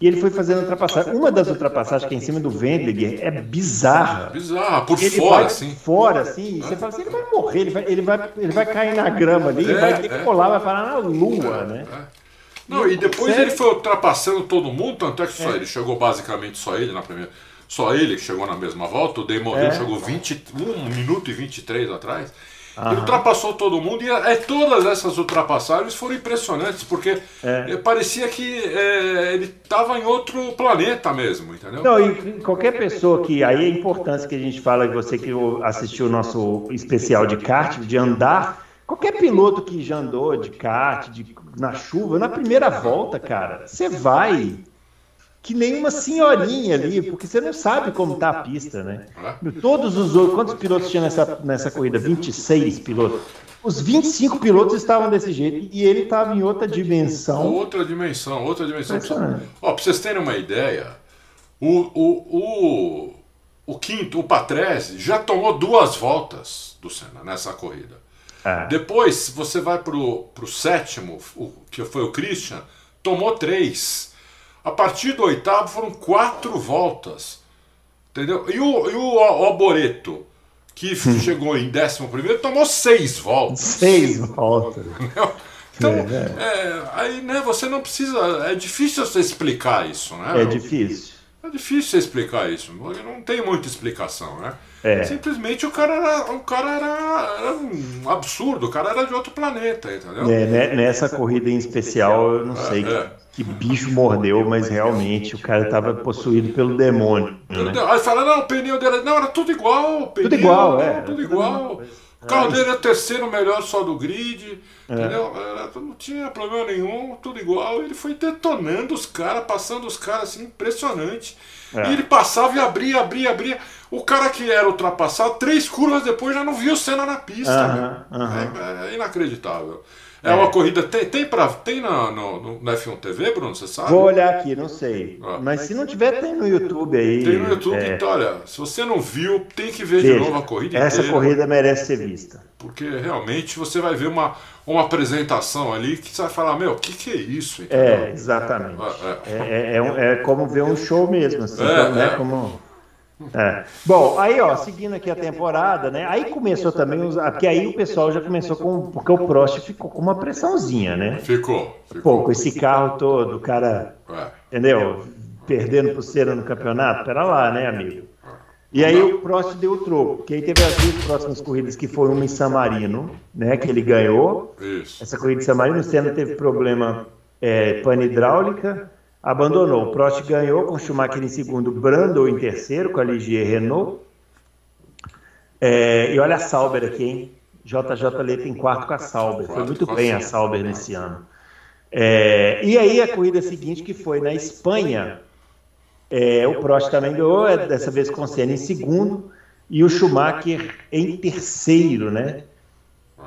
E ele foi fazendo ultrapassagem. Uma das ultrapassagens que é em cima do Wendlinger é bizarra. bizarro, por Ele fora, assim. fora, assim, você fala assim, ele vai morrer, ele vai, ele vai, ele vai cair na grama ali, É, vai ter que é. colar, vai parar na lua, né? É. Não, e depois ele foi ultrapassando todo mundo, tanto é que só ele chegou basicamente só ele na primeira. Só ele que chegou na mesma volta, o Damon Hill É. chegou 20, 1 minuto e 23 atrás. Ele ultrapassou todo mundo e é, todas essas ultrapassagens foram impressionantes, porque É. é, parecia que é, ele estava em outro planeta mesmo, entendeu? Não, e qualquer pessoa que. Aí a importância que a gente fala, você que assistiu o nosso especial de kart, de andar. Qualquer piloto que já andou de kart, de, na chuva, na primeira volta, cara, você vai que nem uma senhorinha ali, porque você não sabe como tá a pista, né? Todos os outros, quantos pilotos tinha nessa, nessa corrida? 26 pilotos. Os 25 pilotos estavam desse jeito e ele estava em outra dimensão. Outra dimensão, outra dimensão. Ó, pra vocês terem uma ideia, o, o, o, o quinto, o Patrese, já tomou duas voltas do Senna nessa corrida. Ah, Depois você vai pro, pro sétimo, o, que foi o Christian, tomou três. A partir do oitavo foram quatro voltas. Entendeu? E o, e o Alboreto, que chegou em décimo primeiro, tomou seis voltas. seis voltas. Entendeu? Então, É, é, aí, né, você não precisa. É difícil você explicar isso, né? É difícil. É difícil você explicar isso. Não tem muita explicação, né? É. Simplesmente o cara era, o cara era, era um absurdo, o cara era de outro planeta, entendeu? É, né, nessa corrida em especial, eu não sei é. Que, bicho mordeu, mas realmente o cara estava possuído pelo demônio. Né? Aí fala, não, o pneu dele. Não, era tudo igual. o Pneu, Tudo igual, é. Tudo igual. O carro dele era terceiro melhor só do grid, É. entendeu? Era- não tinha problema nenhum, tudo igual. Ele foi detonando os caras, passando os caras assim, impressionante. É. E ele passava e abria, abria, abria. O cara que era ultrapassado, três curvas depois já não via o Senna na pista. Aham, meu. aham. É, é inacreditável. É, uma corrida. Tem, tem, pra, tem na, no, no, no F1 TV, Bruno? Você sabe? Vou olhar aqui, não sei. Ah. Mas se não tiver, tem no YouTube aí. Tem no YouTube, é, então olha, se você não viu, tem que ver de veja. novo a corrida Essa inteira, corrida merece ser vista. porque realmente você vai ver uma, uma apresentação ali que você vai falar, meu, o que, que é isso? entendeu? É, exatamente. É, É, é, é um- é como ver um show mesmo, assim, É, né? é. Como, É. Bom, aí ó, seguindo aqui a temporada, né? Aí começou também os. Porque aí o pessoal já começou com. Porque o Prost ficou com uma pressãozinha, né? Ficou. ficou. Pô, com esse carro todo, o cara. É. Entendeu? Perdendo pulseira no campeonato, pera lá, né, amigo? E aí o Prost deu o troco, porque aí teve as duas próximas corridas que foi uma em San Marino, né? Que ele ganhou. Isso. Essa corrida de San Marino, o Senna teve problema é, pane hidráulica abandonou. O Prost ganhou com Schumacher em segundo, Brando em terceiro com a Ligier Renault. É, e olha a Sauber aqui, hein? JJ Leite em quarto com a Sauber. Foi muito bem a Sauber nesse ano. É, e aí a corrida seguinte, que foi na Espanha, é, o Prost também ganhou, é, dessa vez com o Senna em segundo, e o Schumacher em terceiro, né?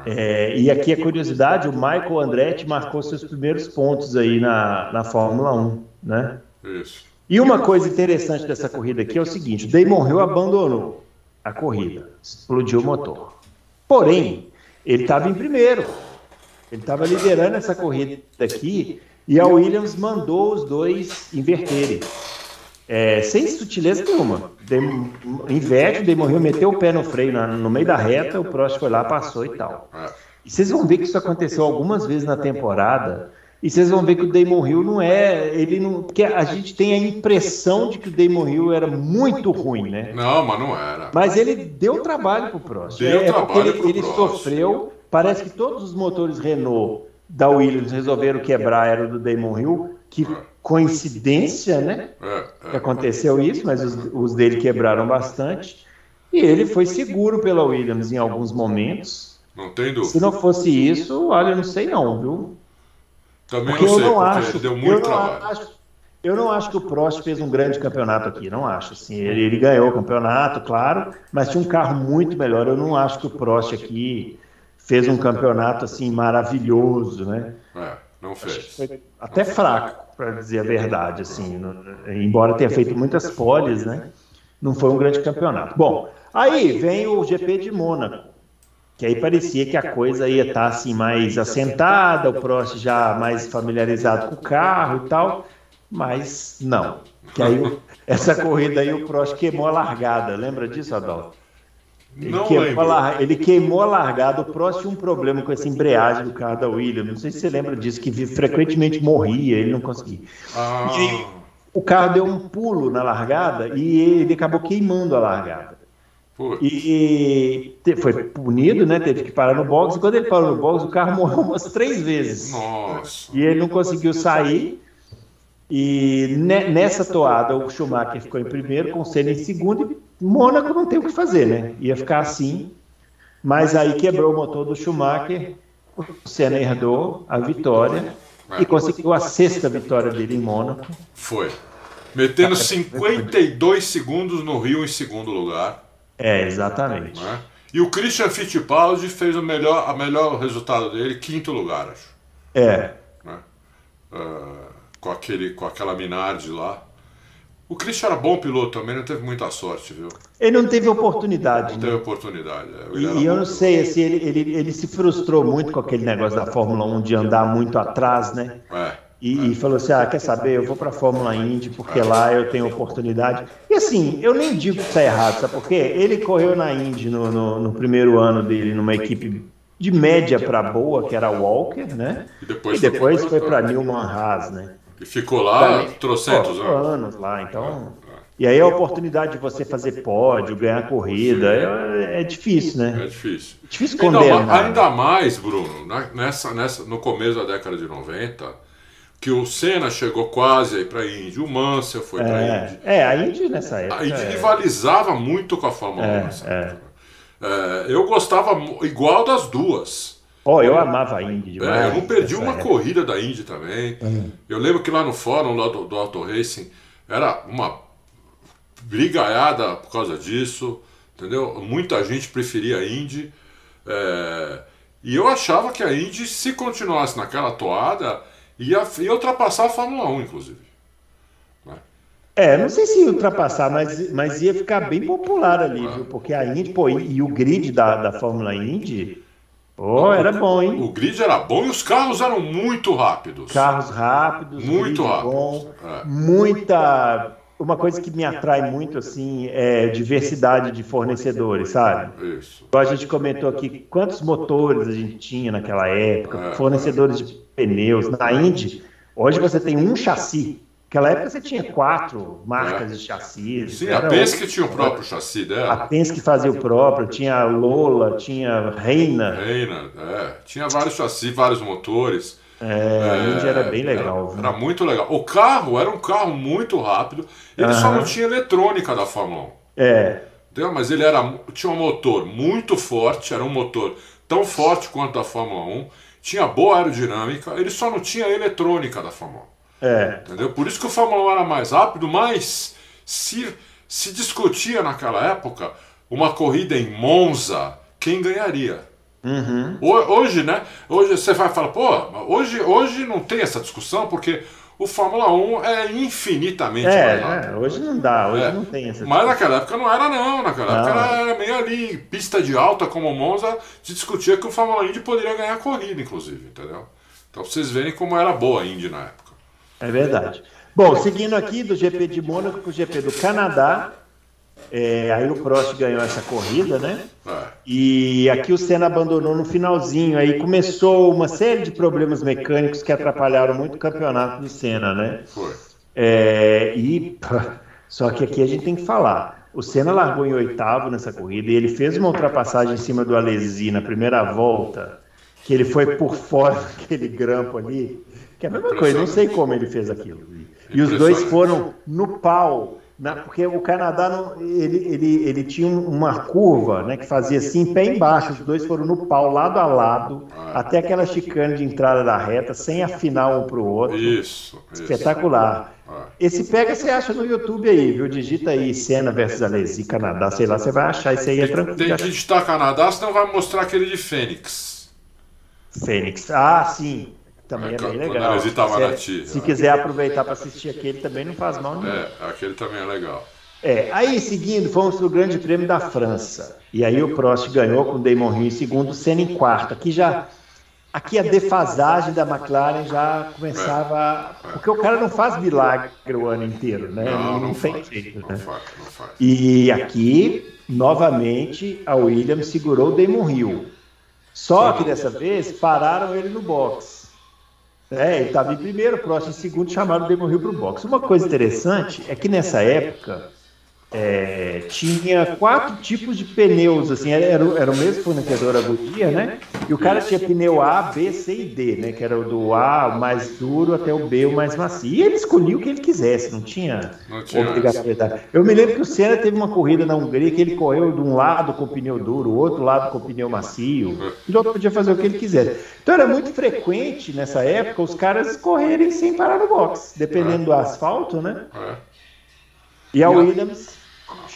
É, e aqui a curiosidade, o Michael Andretti marcou seus primeiros pontos aí na, na Fórmula 1, né? Isso. E uma coisa interessante dessa corrida aqui é o seguinte, o Damon Hill abandonou a corrida, explodiu o motor. Porém, ele estava em primeiro, ele estava liderando essa corrida aqui e a Williams mandou os dois inverterem. É, sem sutileza nenhuma. Dem, inverte, demorreu, meteu o pé no freio na, no meio da reta, o Prost foi lá, passou e tal. E vocês vão ver que isso aconteceu algumas vezes na temporada. E vocês vão ver que o Damon Hill não é. Ele não. Porque a gente tem a impressão de que o Damon Hill era muito ruim, né? Não, mas não era. Mas ele deu trabalho pro Prost. Deu é, trabalho ele, pro ele Prost. sofreu. Parece que todos os motores Renault da Williams resolveram quebrar era do Damon Hill. Que coincidência, né? É, que é. aconteceu isso, mas os, os dele quebraram bastante. E ele foi seguro pela Williams em alguns momentos. Não tem Se dúvida. não fosse isso, olha, eu não sei não, viu? Também Porque não eu sei, não porque acho, deu eu muito não trabalho. acho, eu não acho que o Prost fez um grande campeonato aqui, não acho. Assim, ele, ele ganhou o campeonato, claro, mas tinha um carro muito melhor. Eu não acho que o Prost aqui fez um campeonato assim maravilhoso, né? É, não fez. Foi até fraco, para dizer a verdade, assim, não- embora tenha feito muitas poles, né? Não foi um grande campeonato. Bom, aí vem o GP de Mônaco, que aí parecia que a coisa ia estar assim mais assentada, o Prost já mais familiarizado com o carro e tal, mas não. Que aí essa corrida aí o Prost queimou a largada, lembra disso, Adolfo? Ele, Não queimou a ele queimou a largada. O Prost tinha um problema com essa embreagem do carro da Williams. Não sei se você lembra disso, que frequentemente morria, ele não conseguia. Ah, O carro deu um pulo na largada e ele acabou queimando a largada. putz. E te- foi punido, né? Teve que parar no box. E quando ele parou no box, o carro morreu umas três vezes. Nossa. E ele não conseguiu sair. E ne- nessa toada, o Schumacher ficou em primeiro, com o Senna em segundo. Mônaco não tem o que fazer, né? Ia ficar assim. Mas aí quebrou o motor do Schumacher. O Senna herdou a vitória e conseguiu a sexta vitória dele em Mônaco. Foi. Metendo 52 segundos no Rio em segundo lugar. É, exatamente. Né? E o Christian Fittipaldi fez o melhor, a melhor resultado dele, quinto lugar, acho. É. Né? Ah, com, aquele, com aquela Minardi lá. O Christian era bom piloto também, não teve muita sorte, viu? Ele não teve oportunidade. Não né? teve oportunidade. é, ele E, e eu bom não sei, assim, ele, ele, ele se frustrou muito com aquele negócio da Fórmula 1 de andar muito atrás, né? É, E, e falou assim: ah, quer saber? Eu vou para a Fórmula Indy porque lá eu tenho oportunidade. E assim, eu nem digo que está errado, sabe por quê? Ele correu na Indy no, no, no primeiro ano dele numa equipe de média para boa, que era a Walker, né? E depois e foi depois pra- foi para Newman Haas, né? E ficou lá Pô, trocentos anos. anos lá, então. E aí a oportunidade de você fazer pódio, ganhar corrida, é, é difícil, É né? difícil. Difícil Ainda, condenar. ma- ainda mais, Bruno, nessa, nessa, no começo da década de 90, que o Senna chegou quase aí para a Indy, o Mansell foi para a Indy. É, é, a Indy nessa época. A Indy é. rivalizava muito com a Fórmula 1 É, nessa é. época. É, eu gostava igual das duas. Ó, eu amava a Indy demais. É, eu não perdi uma época. corrida da Indy também. Eu lembro que lá no fórum lá do, do Auto Racing era uma brigaiada por causa disso, entendeu? Muita gente preferia a Indy. é, e eu achava que a Indy, se continuasse naquela toada, ia, ia ultrapassar a Fórmula 1, inclusive. É, não sei se ia ultrapassar, mas, mas ia ficar bem popular ali, viu? Porque a Indy, pô, e, e o grid da, da Fórmula Indy, pô, era bom, O hein? grid era bom e os carros eram muito rápidos. Carros rápidos, Muito rápidos, bom, é. muita uma coisa que me atrai muito, assim, é diversidade de fornecedores, sabe? Isso. Igual a gente comentou aqui, quantos motores a gente tinha naquela época, É. fornecedores de pneus. Na Indy, hoje você tem um chassi. Naquela época você tinha quatro marcas É. de chassis. Sim, a Era Penske tinha o próprio chassi A dela. Penske fazia o próprio, tinha a Lola, tinha a Reina. Reina, é. Tinha vários chassis, vários motores. É, a Indy era bem legal. Era, era muito legal. O carro era um carro muito rápido. Ele só não tinha eletrônica da Fórmula 1. É, Entendeu? Mas ele era, tinha um motor muito forte, era um motor tão forte quanto a Fórmula 1, tinha boa aerodinâmica, ele só não tinha a eletrônica da Fórmula 1. É. Entendeu? Por isso que o Fórmula 1 era mais rápido, mas se, se discutia naquela época uma corrida em Monza, quem ganharia? Uhum. Ho- Hoje, né? Hoje você vai falar, pô, hoje, hoje não tem essa discussão porque o Fórmula 1 é infinitamente mais É, rápido. é, hoje não dá, hoje É. não tem essa. Mas naquela época não era não, naquela Não. época era meio ali, pista de alta como Monza, se discutia que o Fórmula Indy poderia ganhar a corrida, inclusive, entendeu? Então pra vocês verem como era boa a Indy na época. É verdade. Bom, seguindo aqui do GP de Mônaco para o GP do Canadá, é, aí o Prost ganhou essa corrida, né? E aqui o Senna abandonou no finalzinho, aí começou uma série de problemas mecânicos que atrapalharam muito o campeonato do Senna, né? foi. É, e só que aqui a gente tem que falar. O Senna largou em oitavo nessa corrida e ele fez uma ultrapassagem em cima do Alesi na primeira volta, que ele foi por fora daquele grampo ali, que é a mesma coisa, não sei como ele fez aquilo. E os dois foram no pau, na- porque o Canadá não- ele, ele, ele tinha um- uma curva né, que fazia assim, pé embaixo, os dois foram no pau, lado a lado, até aquela chicane de entrada da reta, sem afinar um para o outro. Isso. Espetacular. É. Esse pega você acha no YouTube aí, viu? Digita aí Senna versus Alesi, Canadá, sei lá, você vai achar isso aí é tranquilo. Tem que digitar Canadá, senão vai mostrar aquele de Fênix. Fênix. Ah, sim. Também é É, bem legal. Se- tia. Se quiser aproveitar para assistir aquele, também não faz mal nenhum. É, aquele também é legal. É, aí seguindo, fomos para o Grande Prêmio da França. E aí o Prost ganhou com o Damon Hill em segundo, Senna em quarto. Aqui já. Aqui a defasagem da McLaren já começava. Porque o cara não faz milagre o ano inteiro, né? Não, não tem faz. jeito, Não né? faz, não faz. E aqui, novamente, a Williams segurou o Damon Hill. Só que dessa vez pararam ele no box. É, ele estava em primeiro, próximo em segundo, chamaram o Damon Hill para o box. Uma coisa interessante é que nessa época é, tinha quatro tipos de pneus, assim, era, era, o- mesmo fornecedor a Goodyear, né? E o cara tinha pneu A, B, C e D, né? Que era o do A, o mais duro, até o B, o mais macio. E ele escolhia o que ele quisesse, não tinha, Não tinha obrigatoriedade. Eu me lembro que o Senna teve uma corrida na Hungria que ele correu de um lado com pneu duro, o outro lado com pneu macio. O piloto podia fazer o que ele quisesse. Então era muito frequente nessa época os caras correrem sem parar no box, dependendo do asfalto, né? É. E a Williams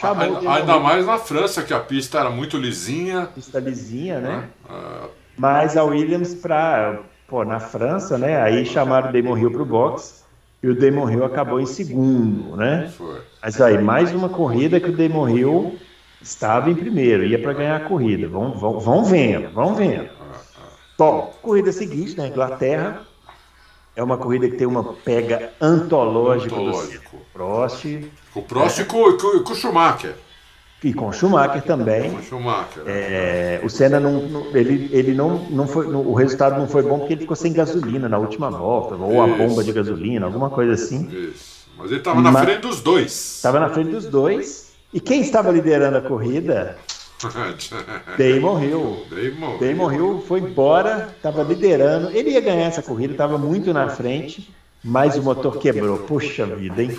chamou Ainda, de ainda mais na França, que a pista era muito lisinha. pista lisinha, né? Ah, Mas a Williams para pô, na França, né? Aí chamaram o Damon Hill para o box e o Damon Hill acabou em segundo, né? foi. Mas aí mais uma corrida que o Damon Hill estava em primeiro, ia para ganhar a corrida. Vão, vão, vão vendo, vão vendo. Bom, corrida seguinte na Inglaterra é uma corrida que tem uma pega antológica do Antológico. Prost Com o Prost e com, com, o Schumacher. e com o Schumacher também. Com o Schumacher. É, o Senna não, não- ele, ele não, não foi, não- o resultado não foi bom porque ele ficou sem gasolina na última volta, ou a Isso. bomba de gasolina, alguma coisa assim. Isso. Mas ele estava na Mas- frente dos dois. Estava na frente dos dois. E quem estava liderando a corrida? Damon Hill. Damon. Damon Hill foi embora, estava liderando. Ele ia ganhar essa corrida, estava muito na frente, mas o motor quebrou. Puxa vida, hein?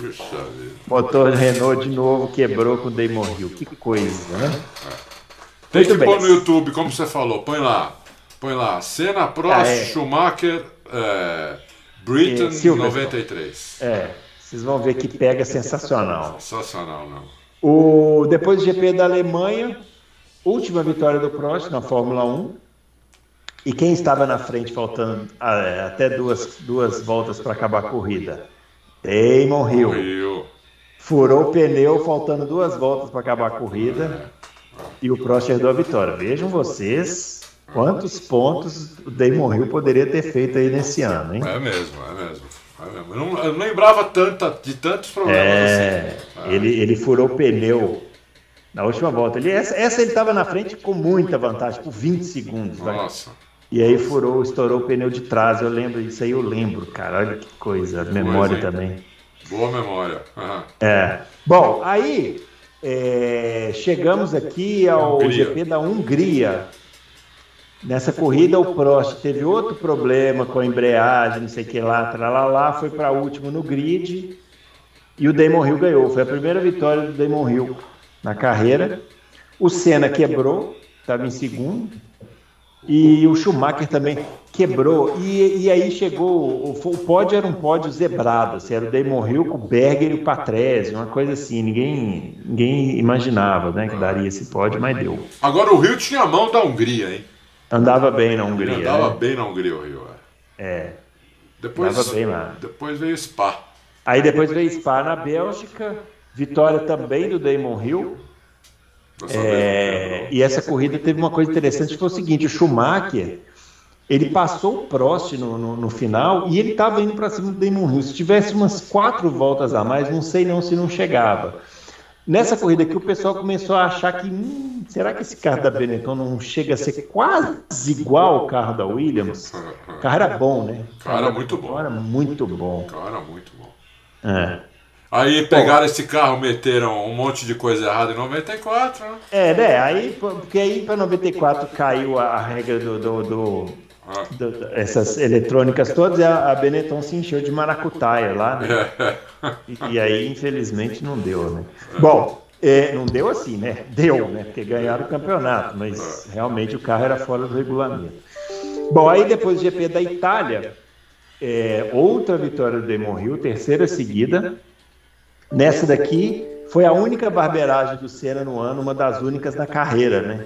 Motor Renault de novo quebrou com o Damon Hill. Que coisa, né? Tem que pôr no YouTube, como você falou. Põe lá. Põe lá. Senna, Prost, Ah, é. Schumacher, é, Britain É, Silverstone. 93. É, vocês vão ver que pega sensacional. Sensacional, não. O, depois do GP da Alemanha, última vitória do Prost na Fórmula 1. E quem estava na frente, faltando ah, até duas, duas voltas para acabar a corrida? Damon Hill. Furou o pneu, faltando duas voltas para acabar a corrida. E o Prost herdou a vitória. Vejam vocês quantos pontos o Damon Hill poderia ter feito aí nesse ano, hein? É mesmo, é mesmo. Eu não, eu não lembrava tanta, de tantos problemas É, assim. ele, ele furou o pneu na última volta. Ele, essa, essa ele estava na frente com muita vantagem, por 20 segundos. vai. Nossa. E aí furou, estourou o pneu de trás. Eu lembro disso aí, eu lembro, cara. Olha que coisa, memória hein? também. Boa memória. Aham. É. Bom, aí é, chegamos aqui ao Hungria. GP da Hungria. Nessa corrida, o Prost teve outro problema com a embreagem, não sei o que lá, tralalá, foi para último no grid e o Damon Hill ganhou. Foi a primeira vitória do Damon Hill na carreira. O Senna quebrou, estava em segundo. E o Schumacher também quebrou. E, e aí chegou. O, o pódio era um pódio zebrado. Assim, era o Damon Hill com o Berger e o Patrese, uma coisa assim. Ninguém, ninguém imaginava né, que daria esse pódio, mas deu. Agora o Rio tinha a mão da Hungria, hein? Andava bem na Ele Hungria. andava né? bem na Hungria, o Rio. é. É. Depois, Andava bem lá. depois veio Spa. Aí depois veio Spa na Bélgica, vitória também do Damon Hill. É, vez, e essa corrida teve uma coisa interessante, que foi o seguinte, o Schumacher, ele passou o Prost no, no, no final e ele estava indo para cima do Damon Hill. Se tivesse umas quatro voltas a mais, não sei não se não chegava. Nessa corrida aqui, o pessoal começou a achar que, hum, será que esse carro da Benetton não chega a ser quase igual ao carro da Williams? O carro era bom, né? O Carro era muito bom. Era muito bom. Cara, muito bom. É. Aí pegaram esse carro, meteram um monte de coisa errada em 94, né? É, né? Aí, porque aí para 94 caiu a, regra do, do, do, Ah. do- essas eletrônicas todas e a, Benetton se encheu de maracutaia lá, né? E, e aí, infelizmente, não deu, né? Bom, é, não deu assim, né? Deu, né? Porque ganharam o campeonato, mas realmente o carro era fora do regulamento. Bom, aí depois do GP da Itália, é, outra vitória do Damon Hill, terceira seguida. Nessa daqui, foi a única barbeiragem do Senna no ano, uma das únicas da carreira, né?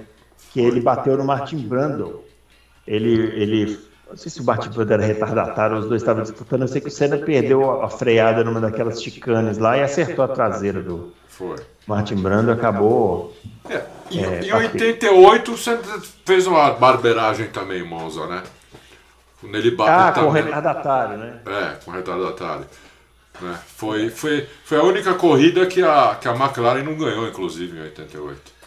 Que ele bateu no Martin Brundle. Ele, ele, não sei se o Martin Brundle era retardatário, os dois estavam disputando. Eu sei que o Senna perdeu a freada numa daquelas chicanes lá e acertou a traseira do Foi. Martin Brundle. Acabou. É, em, É, em tá 88 você fez uma barbeiragem também em Monza, né? Quando ele bateu Ah, com também. retardatário, né? É, com retardatário. Né? Foi, foi, foi a única corrida que a, que a McLaren não ganhou, inclusive, em 88.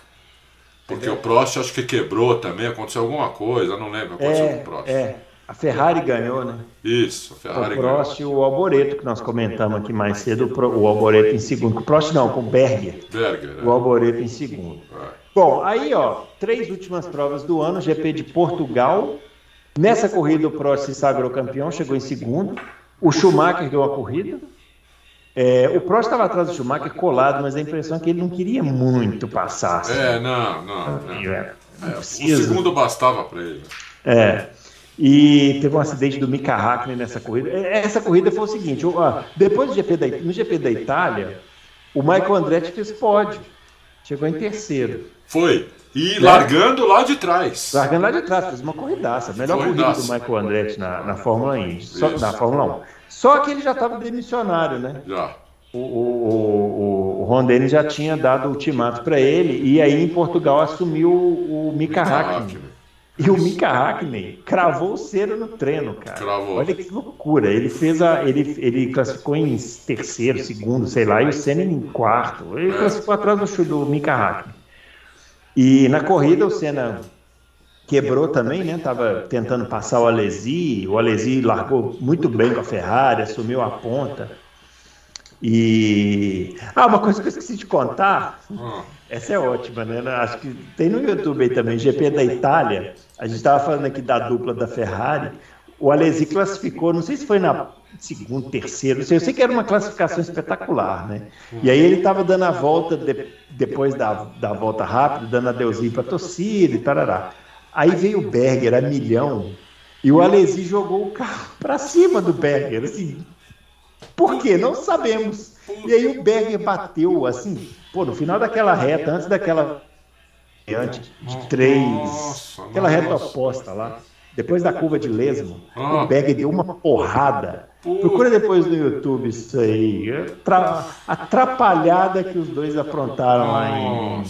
Porque o Prost acho que quebrou também, aconteceu alguma coisa, não lembro o que aconteceu com o É, Prost. é. A Ferrari ganhou, né? Isso, a O Ferrari Prost e o Alboreto, que nós comentamos aqui mais cedo, o o Alboreto em segundo. O Prost não, com o Berger. ganhou. Berger, O né? Alboreto em segundo. É. Bom, aí ó, três últimas provas do ano, GP de Portugal. Nessa corrida o Prost se sagrou campeão, chegou em segundo. O Schumacher ganhou a corrida. É, o Prost estava atrás do Schumacher colado, mas a impressão é que ele não queria muito passar. assim. É, não, não. não. É, não É, o precisa. segundo bastava para ele. É. E teve um acidente do Mika Hakkinen nessa corrida. É, Essa corrida foi o seguinte: o- depois do GP da, no GP da Itália, o Michael Andretti fez pódio. Chegou em terceiro. Foi. E É. largando lá de trás. Largando lá de trás, fez uma corridaça. Melhor corrida Corridaça. do Michael Andretti na, na Fórmula Indy. Só, Isso. na Fórmula 1. Só que ele já estava demissionário, né? Já. O, o, o, o Ron Dennis já tinha dado o ultimato para ele. E aí em Portugal assumiu o, Mika. Hakkinen. E o Mika Hakkinen cravou o cera no treino, cara. Cravou. Olha que loucura. Ele fez a. Ele, ele classificou em terceiro, segundo, sei lá, e o Senna em quarto. Ele É. classificou atrás do, do Mika Hakkinen. E na corrida o Senna quebrou também, né? Tava tentando passar o Alesi. O Alesi largou muito bem com a Ferrari, assumiu a ponta. E. Ah, uma coisa que eu esqueci de contar. Ah, Essa é ótima, né? Acho que tem no YouTube aí também, GP da Itália. A gente estava falando aqui da dupla da Ferrari. O Alesi classificou, não sei se foi na segundo, terceiro, não sei, eu sei que era uma classificação espetacular, né? E aí ele estava dando a volta de- depois da, da volta rápida, dando adeusinho para a torcida e tarará. Aí veio o Berger a milhão e o Alesi jogou o carro para cima do Berger, assim. Por quê? Não sabemos. E aí o Berger bateu, assim, pô, no final daquela reta, antes daquela antes de três, aquela reta oposta lá, depois da curva de Lesmo, Ah. o Berger deu uma porrada. Procura depois no YouTube isso aí. Tra- Atrapalhada que os dois aprontaram lá em.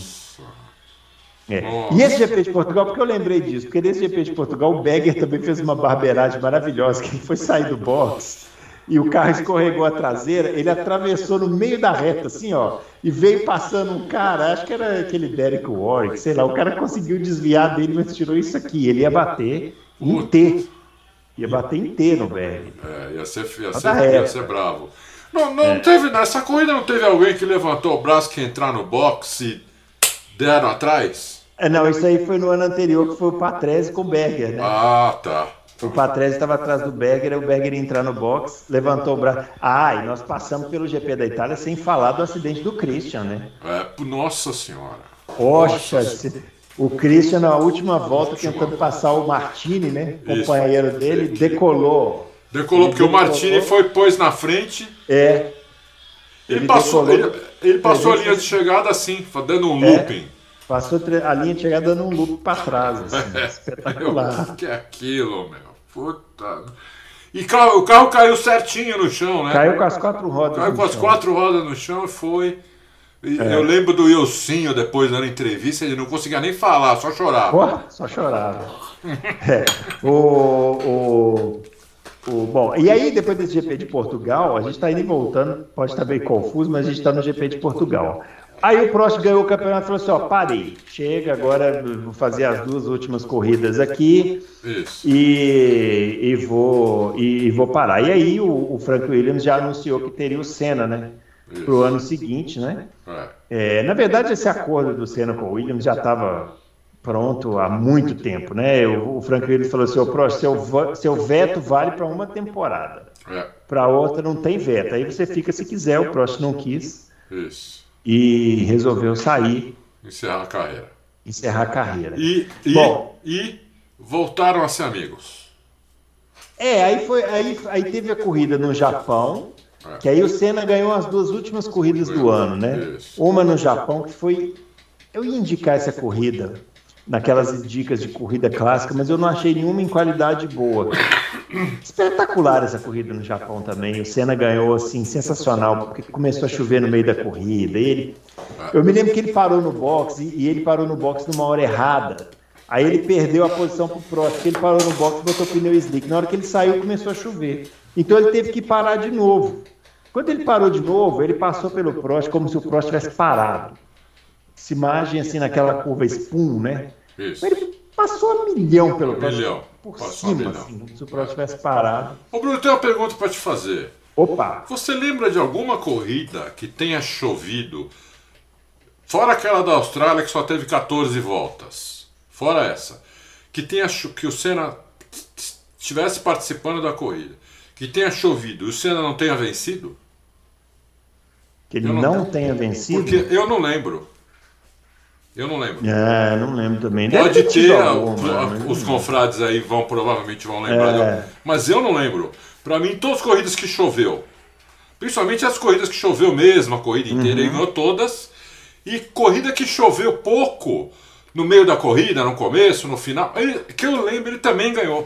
É. E esse GP de Portugal, porque eu lembrei disso, porque nesse GP de Portugal o Berger também fez uma barbeiragem maravilhosa, que ele foi sair do box e o carro escorregou a traseira, ele atravessou no meio da reta, assim, ó, e veio passando um cara, acho que era aquele Derek Warwick, sei lá, o cara conseguiu desviar dele, mas tirou isso aqui, ele ia bater em T. Ia bater em T no Berg. É, ia ser, ia ser, ia ser bravo. Não, não é. teve, nessa corrida não teve alguém que levantou o braço que entrar no box e deram atrás? É, não, isso aí foi no ano anterior, que foi o Patrese com o Berger, né? Ah, tá. O Patrese estava atrás do Berger, o Berger ia entrar no box, levantou o braço. Ah, e nós passamos pelo GP da Itália sem falar do acidente do Christian, né? É, nossa senhora. Poxa, nossa o Christian na última volta tentando passar o Martini, né? Companheiro Isso. dele, decolou. Decolou, porque decolou. o Martini foi, pôs na frente. É. Ele, ele passou, ele, ele, passou a linha de chegada assim, dando um é. looping. Passou a linha de chegada dando um loop para trás, assim, é. espetacular. O que é aquilo, meu? Puta. E o carro caiu certinho no chão, né? Caiu com as quatro rodas. Caiu com as chão. quatro rodas no chão e foi. É. Eu lembro do Ilcinho depois na entrevista, ele não conseguia nem falar, só chorava. Porra, só chorava. é. o, o, o, bom, e aí depois desse GP de Portugal, a gente está indo e voltando, pode estar bem confuso, mas a gente está no GP de Portugal. Aí o Prost ganhou o campeonato e falou assim: ó, parei, chega, agora vou fazer as duas últimas corridas aqui e, e, vou, e, e, vou parar. E aí o, o Frank Williams já anunciou que teria o Senna, né? Para o ano seguinte, né? É. é, na verdade, esse acordo do Senna com o Williams já estava pronto há muito tempo, né? O, o Frank Williams falou assim: o Prost, seu, seu veto vale para uma temporada, é. para outra não tem veto. Aí você fica se quiser, o Prost não quis. Isso e resolveu sair. Encerrar a carreira. Encerrar a carreira. E, e, Bom, e voltaram a ser amigos. É, aí, foi, aí, aí teve a corrida no Japão, é. que aí o Senna ganhou as duas últimas corridas do ano, né? Isso. Uma no Japão, que foi. Eu ia indicar essa corrida naquelas dicas de corrida clássica, mas eu não achei nenhuma em qualidade boa. Espetacular essa corrida no Japão também. O Senna ganhou assim sensacional, porque começou a chover no meio da corrida. Ele, eu me lembro que ele parou no box e, ele parou no box numa hora errada. Aí ele perdeu a posição para o próximo. Ele parou no box e botou o pneu slick. Na hora que ele saiu, começou a chover. Então ele teve que parar de novo. Quando ele parou de novo, ele passou pelo Prost como se o Prost tivesse parado. Essa imagem assim naquela curva Spoon, né? Isso. Ele passou a milhão pelo Prost. Milhão. Por passou cima, assim, se o Prost tivesse parado. Ô Bruno, eu tenho uma pergunta para te fazer. Opa! Você lembra de alguma corrida que tenha chovido, fora aquela da Austrália que só teve 14 voltas, fora essa, que, tenha, que o Senna estivesse participando da corrida, que tenha chovido e o Senna não tenha vencido? Que ele não, não tenha vencido? Porque eu não lembro. Eu não lembro. É, não lembro também. Pode ter, alguma, né? os confrades aí vão provavelmente vão lembrar, é. mas eu não lembro. Para mim, todas as corridas que choveu, principalmente as corridas que choveu mesmo, a corrida inteira, uhum. ele ganhou todas. E corrida que choveu pouco, no meio da corrida, no começo, no final, ele, que eu lembro, ele também ganhou.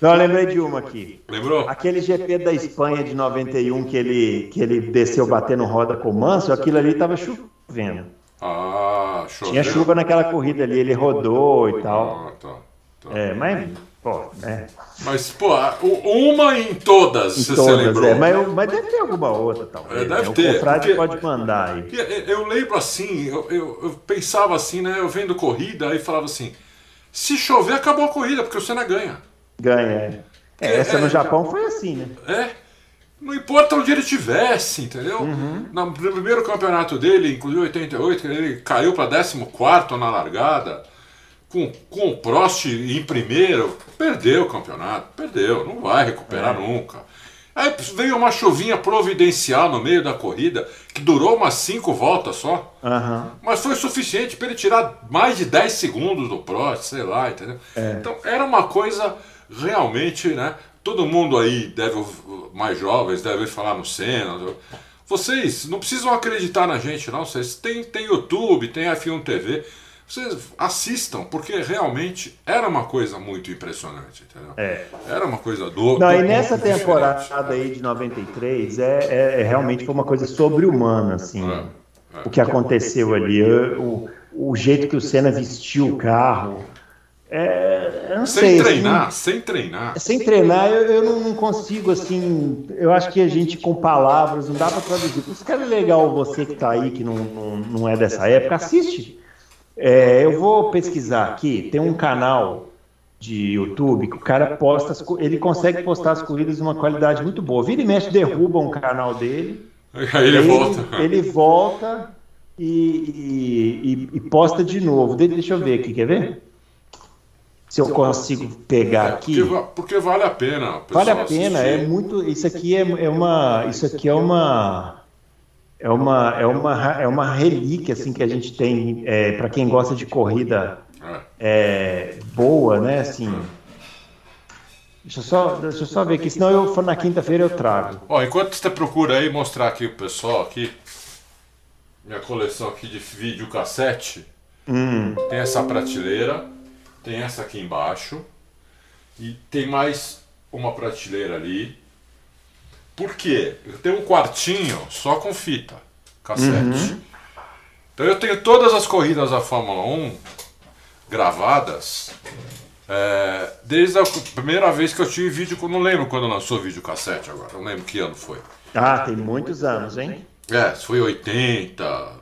Não, eu lembrei de uma aqui. Lembrou? Aquele GP da Espanha de 91 que ele, que ele desceu batendo roda com o Manso, aquilo ali estava chovendo. Ah, choveu. Tinha chuva naquela corrida ali, ele rodou e tal. Ah, tá, tá. É, mas, pô, né? Mas, pô, uma em todas, em se todas, você lembrou. É, mas, mas deve ter alguma outra, talvez. É, deve né? ter. O porque, pode mandar aí. Eu lembro assim, eu, eu, eu, pensava assim, né? Eu vendo corrida, aí falava assim: se chover, acabou a corrida, porque o Senna ganha. Ganha, é. é essa é, no Japão foi assim, né? É. Não importa onde ele estivesse, entendeu? Uhum. No primeiro campeonato dele, inclusive 88, ele caiu para 14 na largada, com, com o Prost em primeiro, perdeu o campeonato, perdeu, não vai recuperar é. nunca. Aí veio uma chuvinha providencial no meio da corrida, que durou umas 5 voltas só, uhum. mas foi suficiente para ele tirar mais de 10 segundos do Prost, sei lá, entendeu? É. Então era uma coisa realmente, né? Todo mundo aí deve, mais jovens, deve falar no Senna. Vocês não precisam acreditar na gente, não. Vocês têm, têm YouTube, tem F1 TV. Vocês assistam, porque realmente era uma coisa muito impressionante, entendeu? É. Era uma coisa do. Não, e nessa temporada diferente. aí de 93, é, é, é, realmente foi uma coisa sobre-humana, assim. É, é. O que aconteceu ali, o, o jeito que o Senna vestiu o carro. É, eu não sem sei. treinar, assim, sem treinar. sem treinar, eu, eu não, não consigo, assim. Eu acho que a gente, com palavras, não dá pra traduzir. Por isso que é legal você que tá aí, que não, não, não é dessa época, assiste. É, eu vou pesquisar aqui. Tem um canal de YouTube que o cara posta, ele consegue postar as corridas de uma qualidade muito boa. Vira e mexe, derruba um canal dele. Aí ele volta. Ele volta e, e- e- e posta de novo. De- Deixa eu ver aqui, quer ver? Se eu consigo pegar aqui. Porque, porque vale a pena. o pessoal Vale a pena, é assistir. muito. Isso aqui é, é uma. Isso aqui é uma. É uma, é uma, é uma relíquia assim que a gente tem para quem gosta de corrida É. é, boa, né? Assim, deixa eu só, deixa eu só ver aqui, senão eu for na quinta-feira eu trago. Ó, enquanto você procura aí, mostrar aqui pro pessoal aqui, minha coleção aqui de vídeo cassete, Hum, tem essa prateleira, tem essa aqui embaixo, e tem mais uma prateleira ali. Por quê? Eu tenho um quartinho só com fita, cassete. Então eu tenho todas as corridas da Fórmula 1 gravadas, é, desde a primeira vez que eu tive vídeo, eu não lembro quando lançou vídeo cassete agora, não lembro que ano foi. Ah, tem muitos anos, hein? É, foi 80,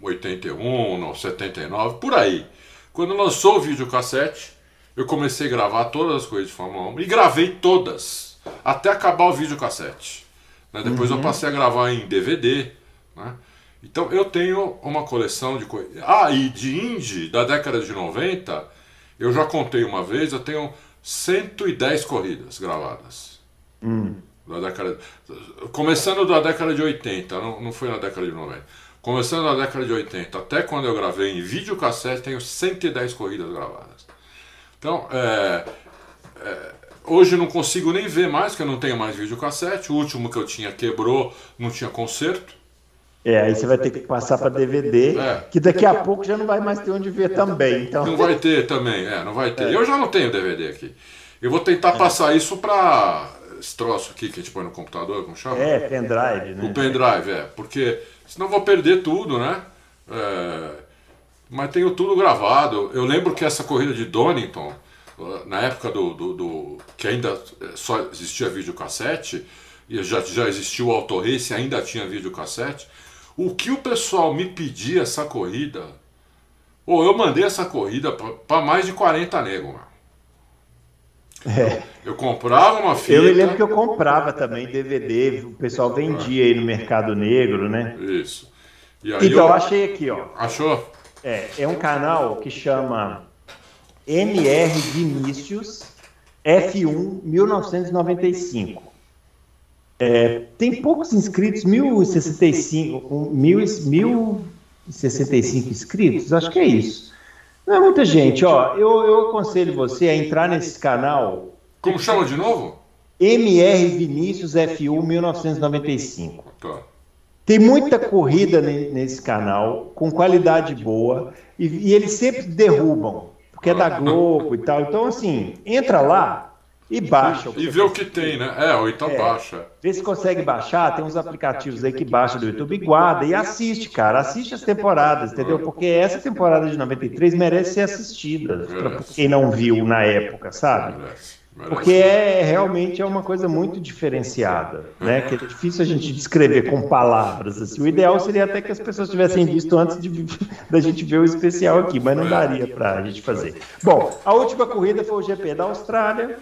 81, não, 79, por aí. Quando lançou o videocassete, eu comecei a gravar todas as coisas de Fórmula 1 e gravei todas, até acabar o videocassete. Né? Depois eu passei a gravar em DVD. Né? Então eu tenho uma coleção de coisas. Ah, e de Indy da década de 90, eu já contei uma vez, eu tenho 110 corridas gravadas. Da década, começando da década de 80, não, não foi na década de 90. Começando na década de 80, até quando eu gravei em videocassete, tenho 110 corridas gravadas. Então, é, é, hoje eu não consigo nem ver mais, porque eu não tenho mais videocassete. O último que eu tinha quebrou, não tinha conserto. É, aí você vai ter que passar para DVD, É. que daqui a pouco já não vai mais ter onde ver também. Então, Não vai ter também, é, não vai ter. Eu já não tenho DVD aqui. Eu vou tentar passar isso para esse troço aqui que a gente põe no computador, como chama? é, pendrive, O né? pendrive, é. Porque senão vou perder tudo, né? É, mas tenho tudo gravado. Eu lembro que essa corrida de Donington, uh, na época do, do, do- que ainda eh, só existia videocassete, e já, já existia o Auto Race, ainda tinha videocassete. O que o pessoal me pedia essa corrida, ou eu mandei essa corrida para mais de 40 negros, mano. É. Eu comprava uma fita. Eu me lembro que eu comprava também DVD, o pessoal vendia aí no Mercado Negro, né? Isso. E aí Então, eu... achei aqui, ó. Achou? É, é um canal que chama MR Vinícius F1 1995. É, tem poucos inscritos, 1065, um, mil, 1065 inscritos, acho que é isso. Não é muita gente, ó. Eu, eu aconselho você a entrar nesse canal Como chama de novo? MR Vinícius F1 1995. Tá. Tem muita corrida ne- nesse canal, com qualidade boa, e, e eles sempre derrubam, porque é da Globo e tal. Então, assim, entra lá e baixa. E vê o que tem, né? É, ou então É. baixa. Vê se consegue baixar, tem uns aplicativos aí que baixa do YouTube, guarda e assiste, cara. Assiste as temporadas, entendeu? Porque essa temporada de 93 merece ser assistida, pra quem não viu na época, sabe? Merece. Porque é realmente é uma coisa muito diferenciada, né? Que é difícil a gente descrever com palavras. Assim. O ideal seria até que as pessoas tivessem visto antes de, da gente ver o especial aqui, mas não daria para a gente fazer. Bom, a última corrida foi o GP da Austrália.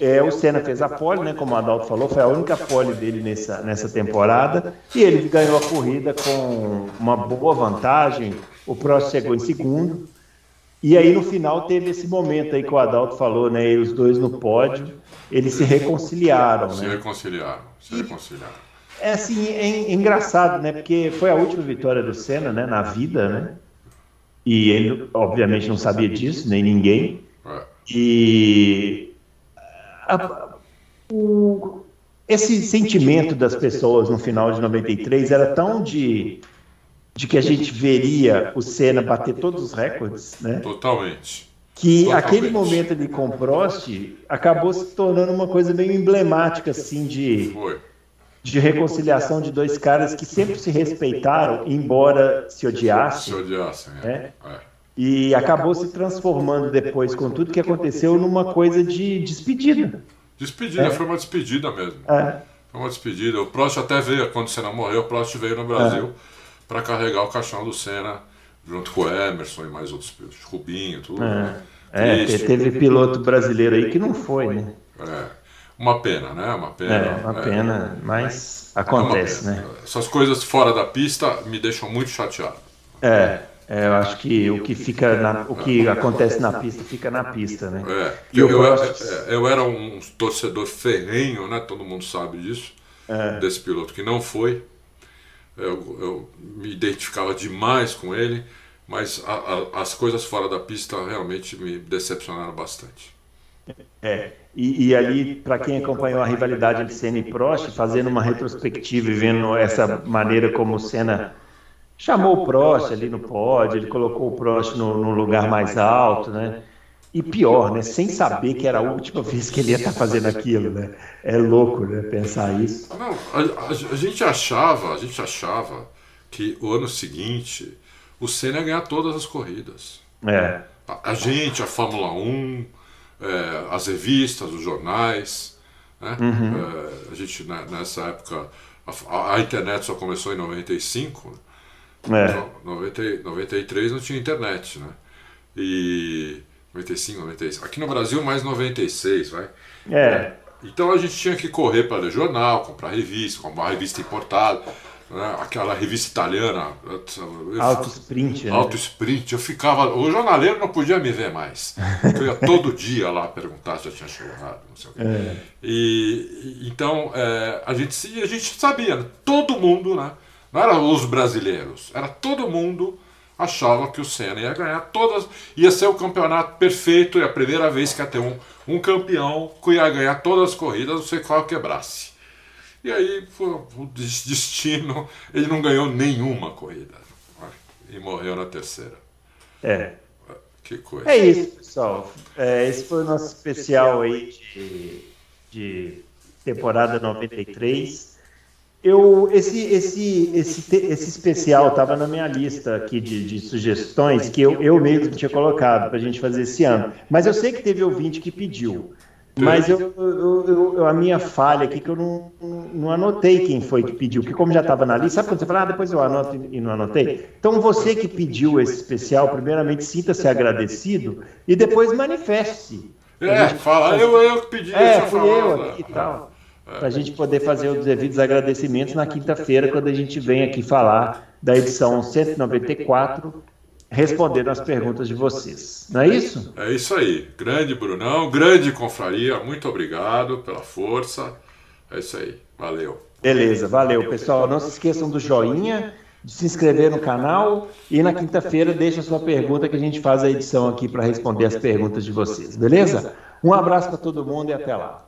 É, o Senna fez a pole, né? Como o Adalto falou, foi a única pole dele nessa, nessa temporada. E ele ganhou a corrida com uma boa vantagem. O Prost chegou em segundo. E aí no final teve esse momento aí que o Adalto falou, né? E os dois no pódio, eles se reconciliaram, Se né? reconciliaram. Se reconciliaram. É assim, é, é engraçado, né? Porque foi a última vitória do Senna, né? Na vida, né? E ele, obviamente, não sabia disso, nem ninguém. É. E a- o- esse sentimento das pessoas no final de 93 era tão de, de que a gente veria o Senna bater todos os recordes, né? Totalmente. que Totalmente. aquele momento ali com o Prost acabou se tornando uma coisa meio emblemática assim de, Foi. de reconciliação de dois caras que sempre se respeitaram, embora se Se odiassem. odiassem. É. É. É. E acabou se transformando depois, com tudo que aconteceu, numa coisa de despedida. Despedida, é. foi uma despedida mesmo. É. Foi uma despedida. O Prost até veio, quando o Senna morreu, o Prost veio no Brasil é. para carregar o caixão do Senna, junto com o Emerson e mais outros pilotos, Rubinho, tudo. É, né? é teve piloto brasileiro aí que não foi, né? É. Uma pena, né? Uma pena. É, uma é. pena, mas acontece, pena. né? Essas coisas fora da pista me deixam muito chateado. É. É, eu acho que o que fica na, o que acontece na pista fica na pista, né? É, eu, eu, é, eu, era um torcedor ferrenho, né? Todo mundo sabe disso, é. desse piloto que não foi. Eu, eu, me identificava demais com ele, mas a, a, as coisas fora da pista realmente me decepcionaram bastante. É, e, e ali, para quem acompanhou a rivalidade de Senna e Prost, fazendo uma retrospectiva e vendo essa maneira como o Senna chamou o Prost ali no pódio, ele colocou o Prost no, no, lugar mais alto, né? E pior, né? Sem saber que era a última vez que ele ia estar fazendo aquilo, né? É louco, né? Pensar isso. Não, a, a, a gente achava, a gente achava que o ano seguinte o Senna ia ganhar todas as corridas. É. A, a gente, a Fórmula 1, é, as revistas, os jornais. Né? Uhum. É, a gente, né, nessa época, a, a, internet só começou em 95. É. Então, 90, 93 não tinha internet, né? E 95, 96. Aqui no Brasil, mais 96, vai. É. Então a gente tinha que correr para ler jornal, comprar revista, comprar revista importada né? aquela revista italiana. Auto Sprint. Né? Auto Sprint. Eu ficava. O jornaleiro não podia me ver mais. Eu ia todo dia lá perguntar se eu tinha chegado, não sei o quê. É. E, então é, a, gente, a gente sabia, né? todo mundo, né? Não eram os brasileiros, era todo mundo achava que o Senna ia ganhar todas, ia ser o campeonato perfeito e a primeira vez que ia ter um, um campeão que ia ganhar todas as corridas, não sei qual quebrasse. E aí foi o destino, ele não ganhou nenhuma corrida. E morreu na terceira. É. Que coisa. É isso, pessoal. É, esse foi o nosso especial aí de, de temporada 93. Eu, esse, esse, esse, esse especial estava na minha lista aqui de, de sugestões que eu, eu mesmo tinha colocado para a gente fazer esse ano. Mas eu sei que teve ouvinte que pediu. Mas eu, eu, eu, a minha falha aqui que eu não, não anotei quem foi que pediu, porque como já estava na lista, sabe quando você fala, ah, depois eu anoto e não anotei? Então você que pediu esse especial, primeiramente sinta-se agradecido e depois manifeste. É, fala, eu, eu que pedi, é, fui falar, eu aqui e tal. Para a gente poder fazer os devidos agradecimentos na quinta-feira, quando a gente vem aqui falar da edição 194 respondendo as perguntas de vocês. Não é isso? É isso aí. Grande Brunão, grande confraria, muito obrigado pela força. É isso aí. Valeu. Beleza, valeu, pessoal. Não se esqueçam do joinha, de se inscrever no canal e na quinta-feira deixa a sua pergunta que a gente faz a edição aqui para responder as perguntas de vocês, beleza? Um abraço para todo mundo e até lá.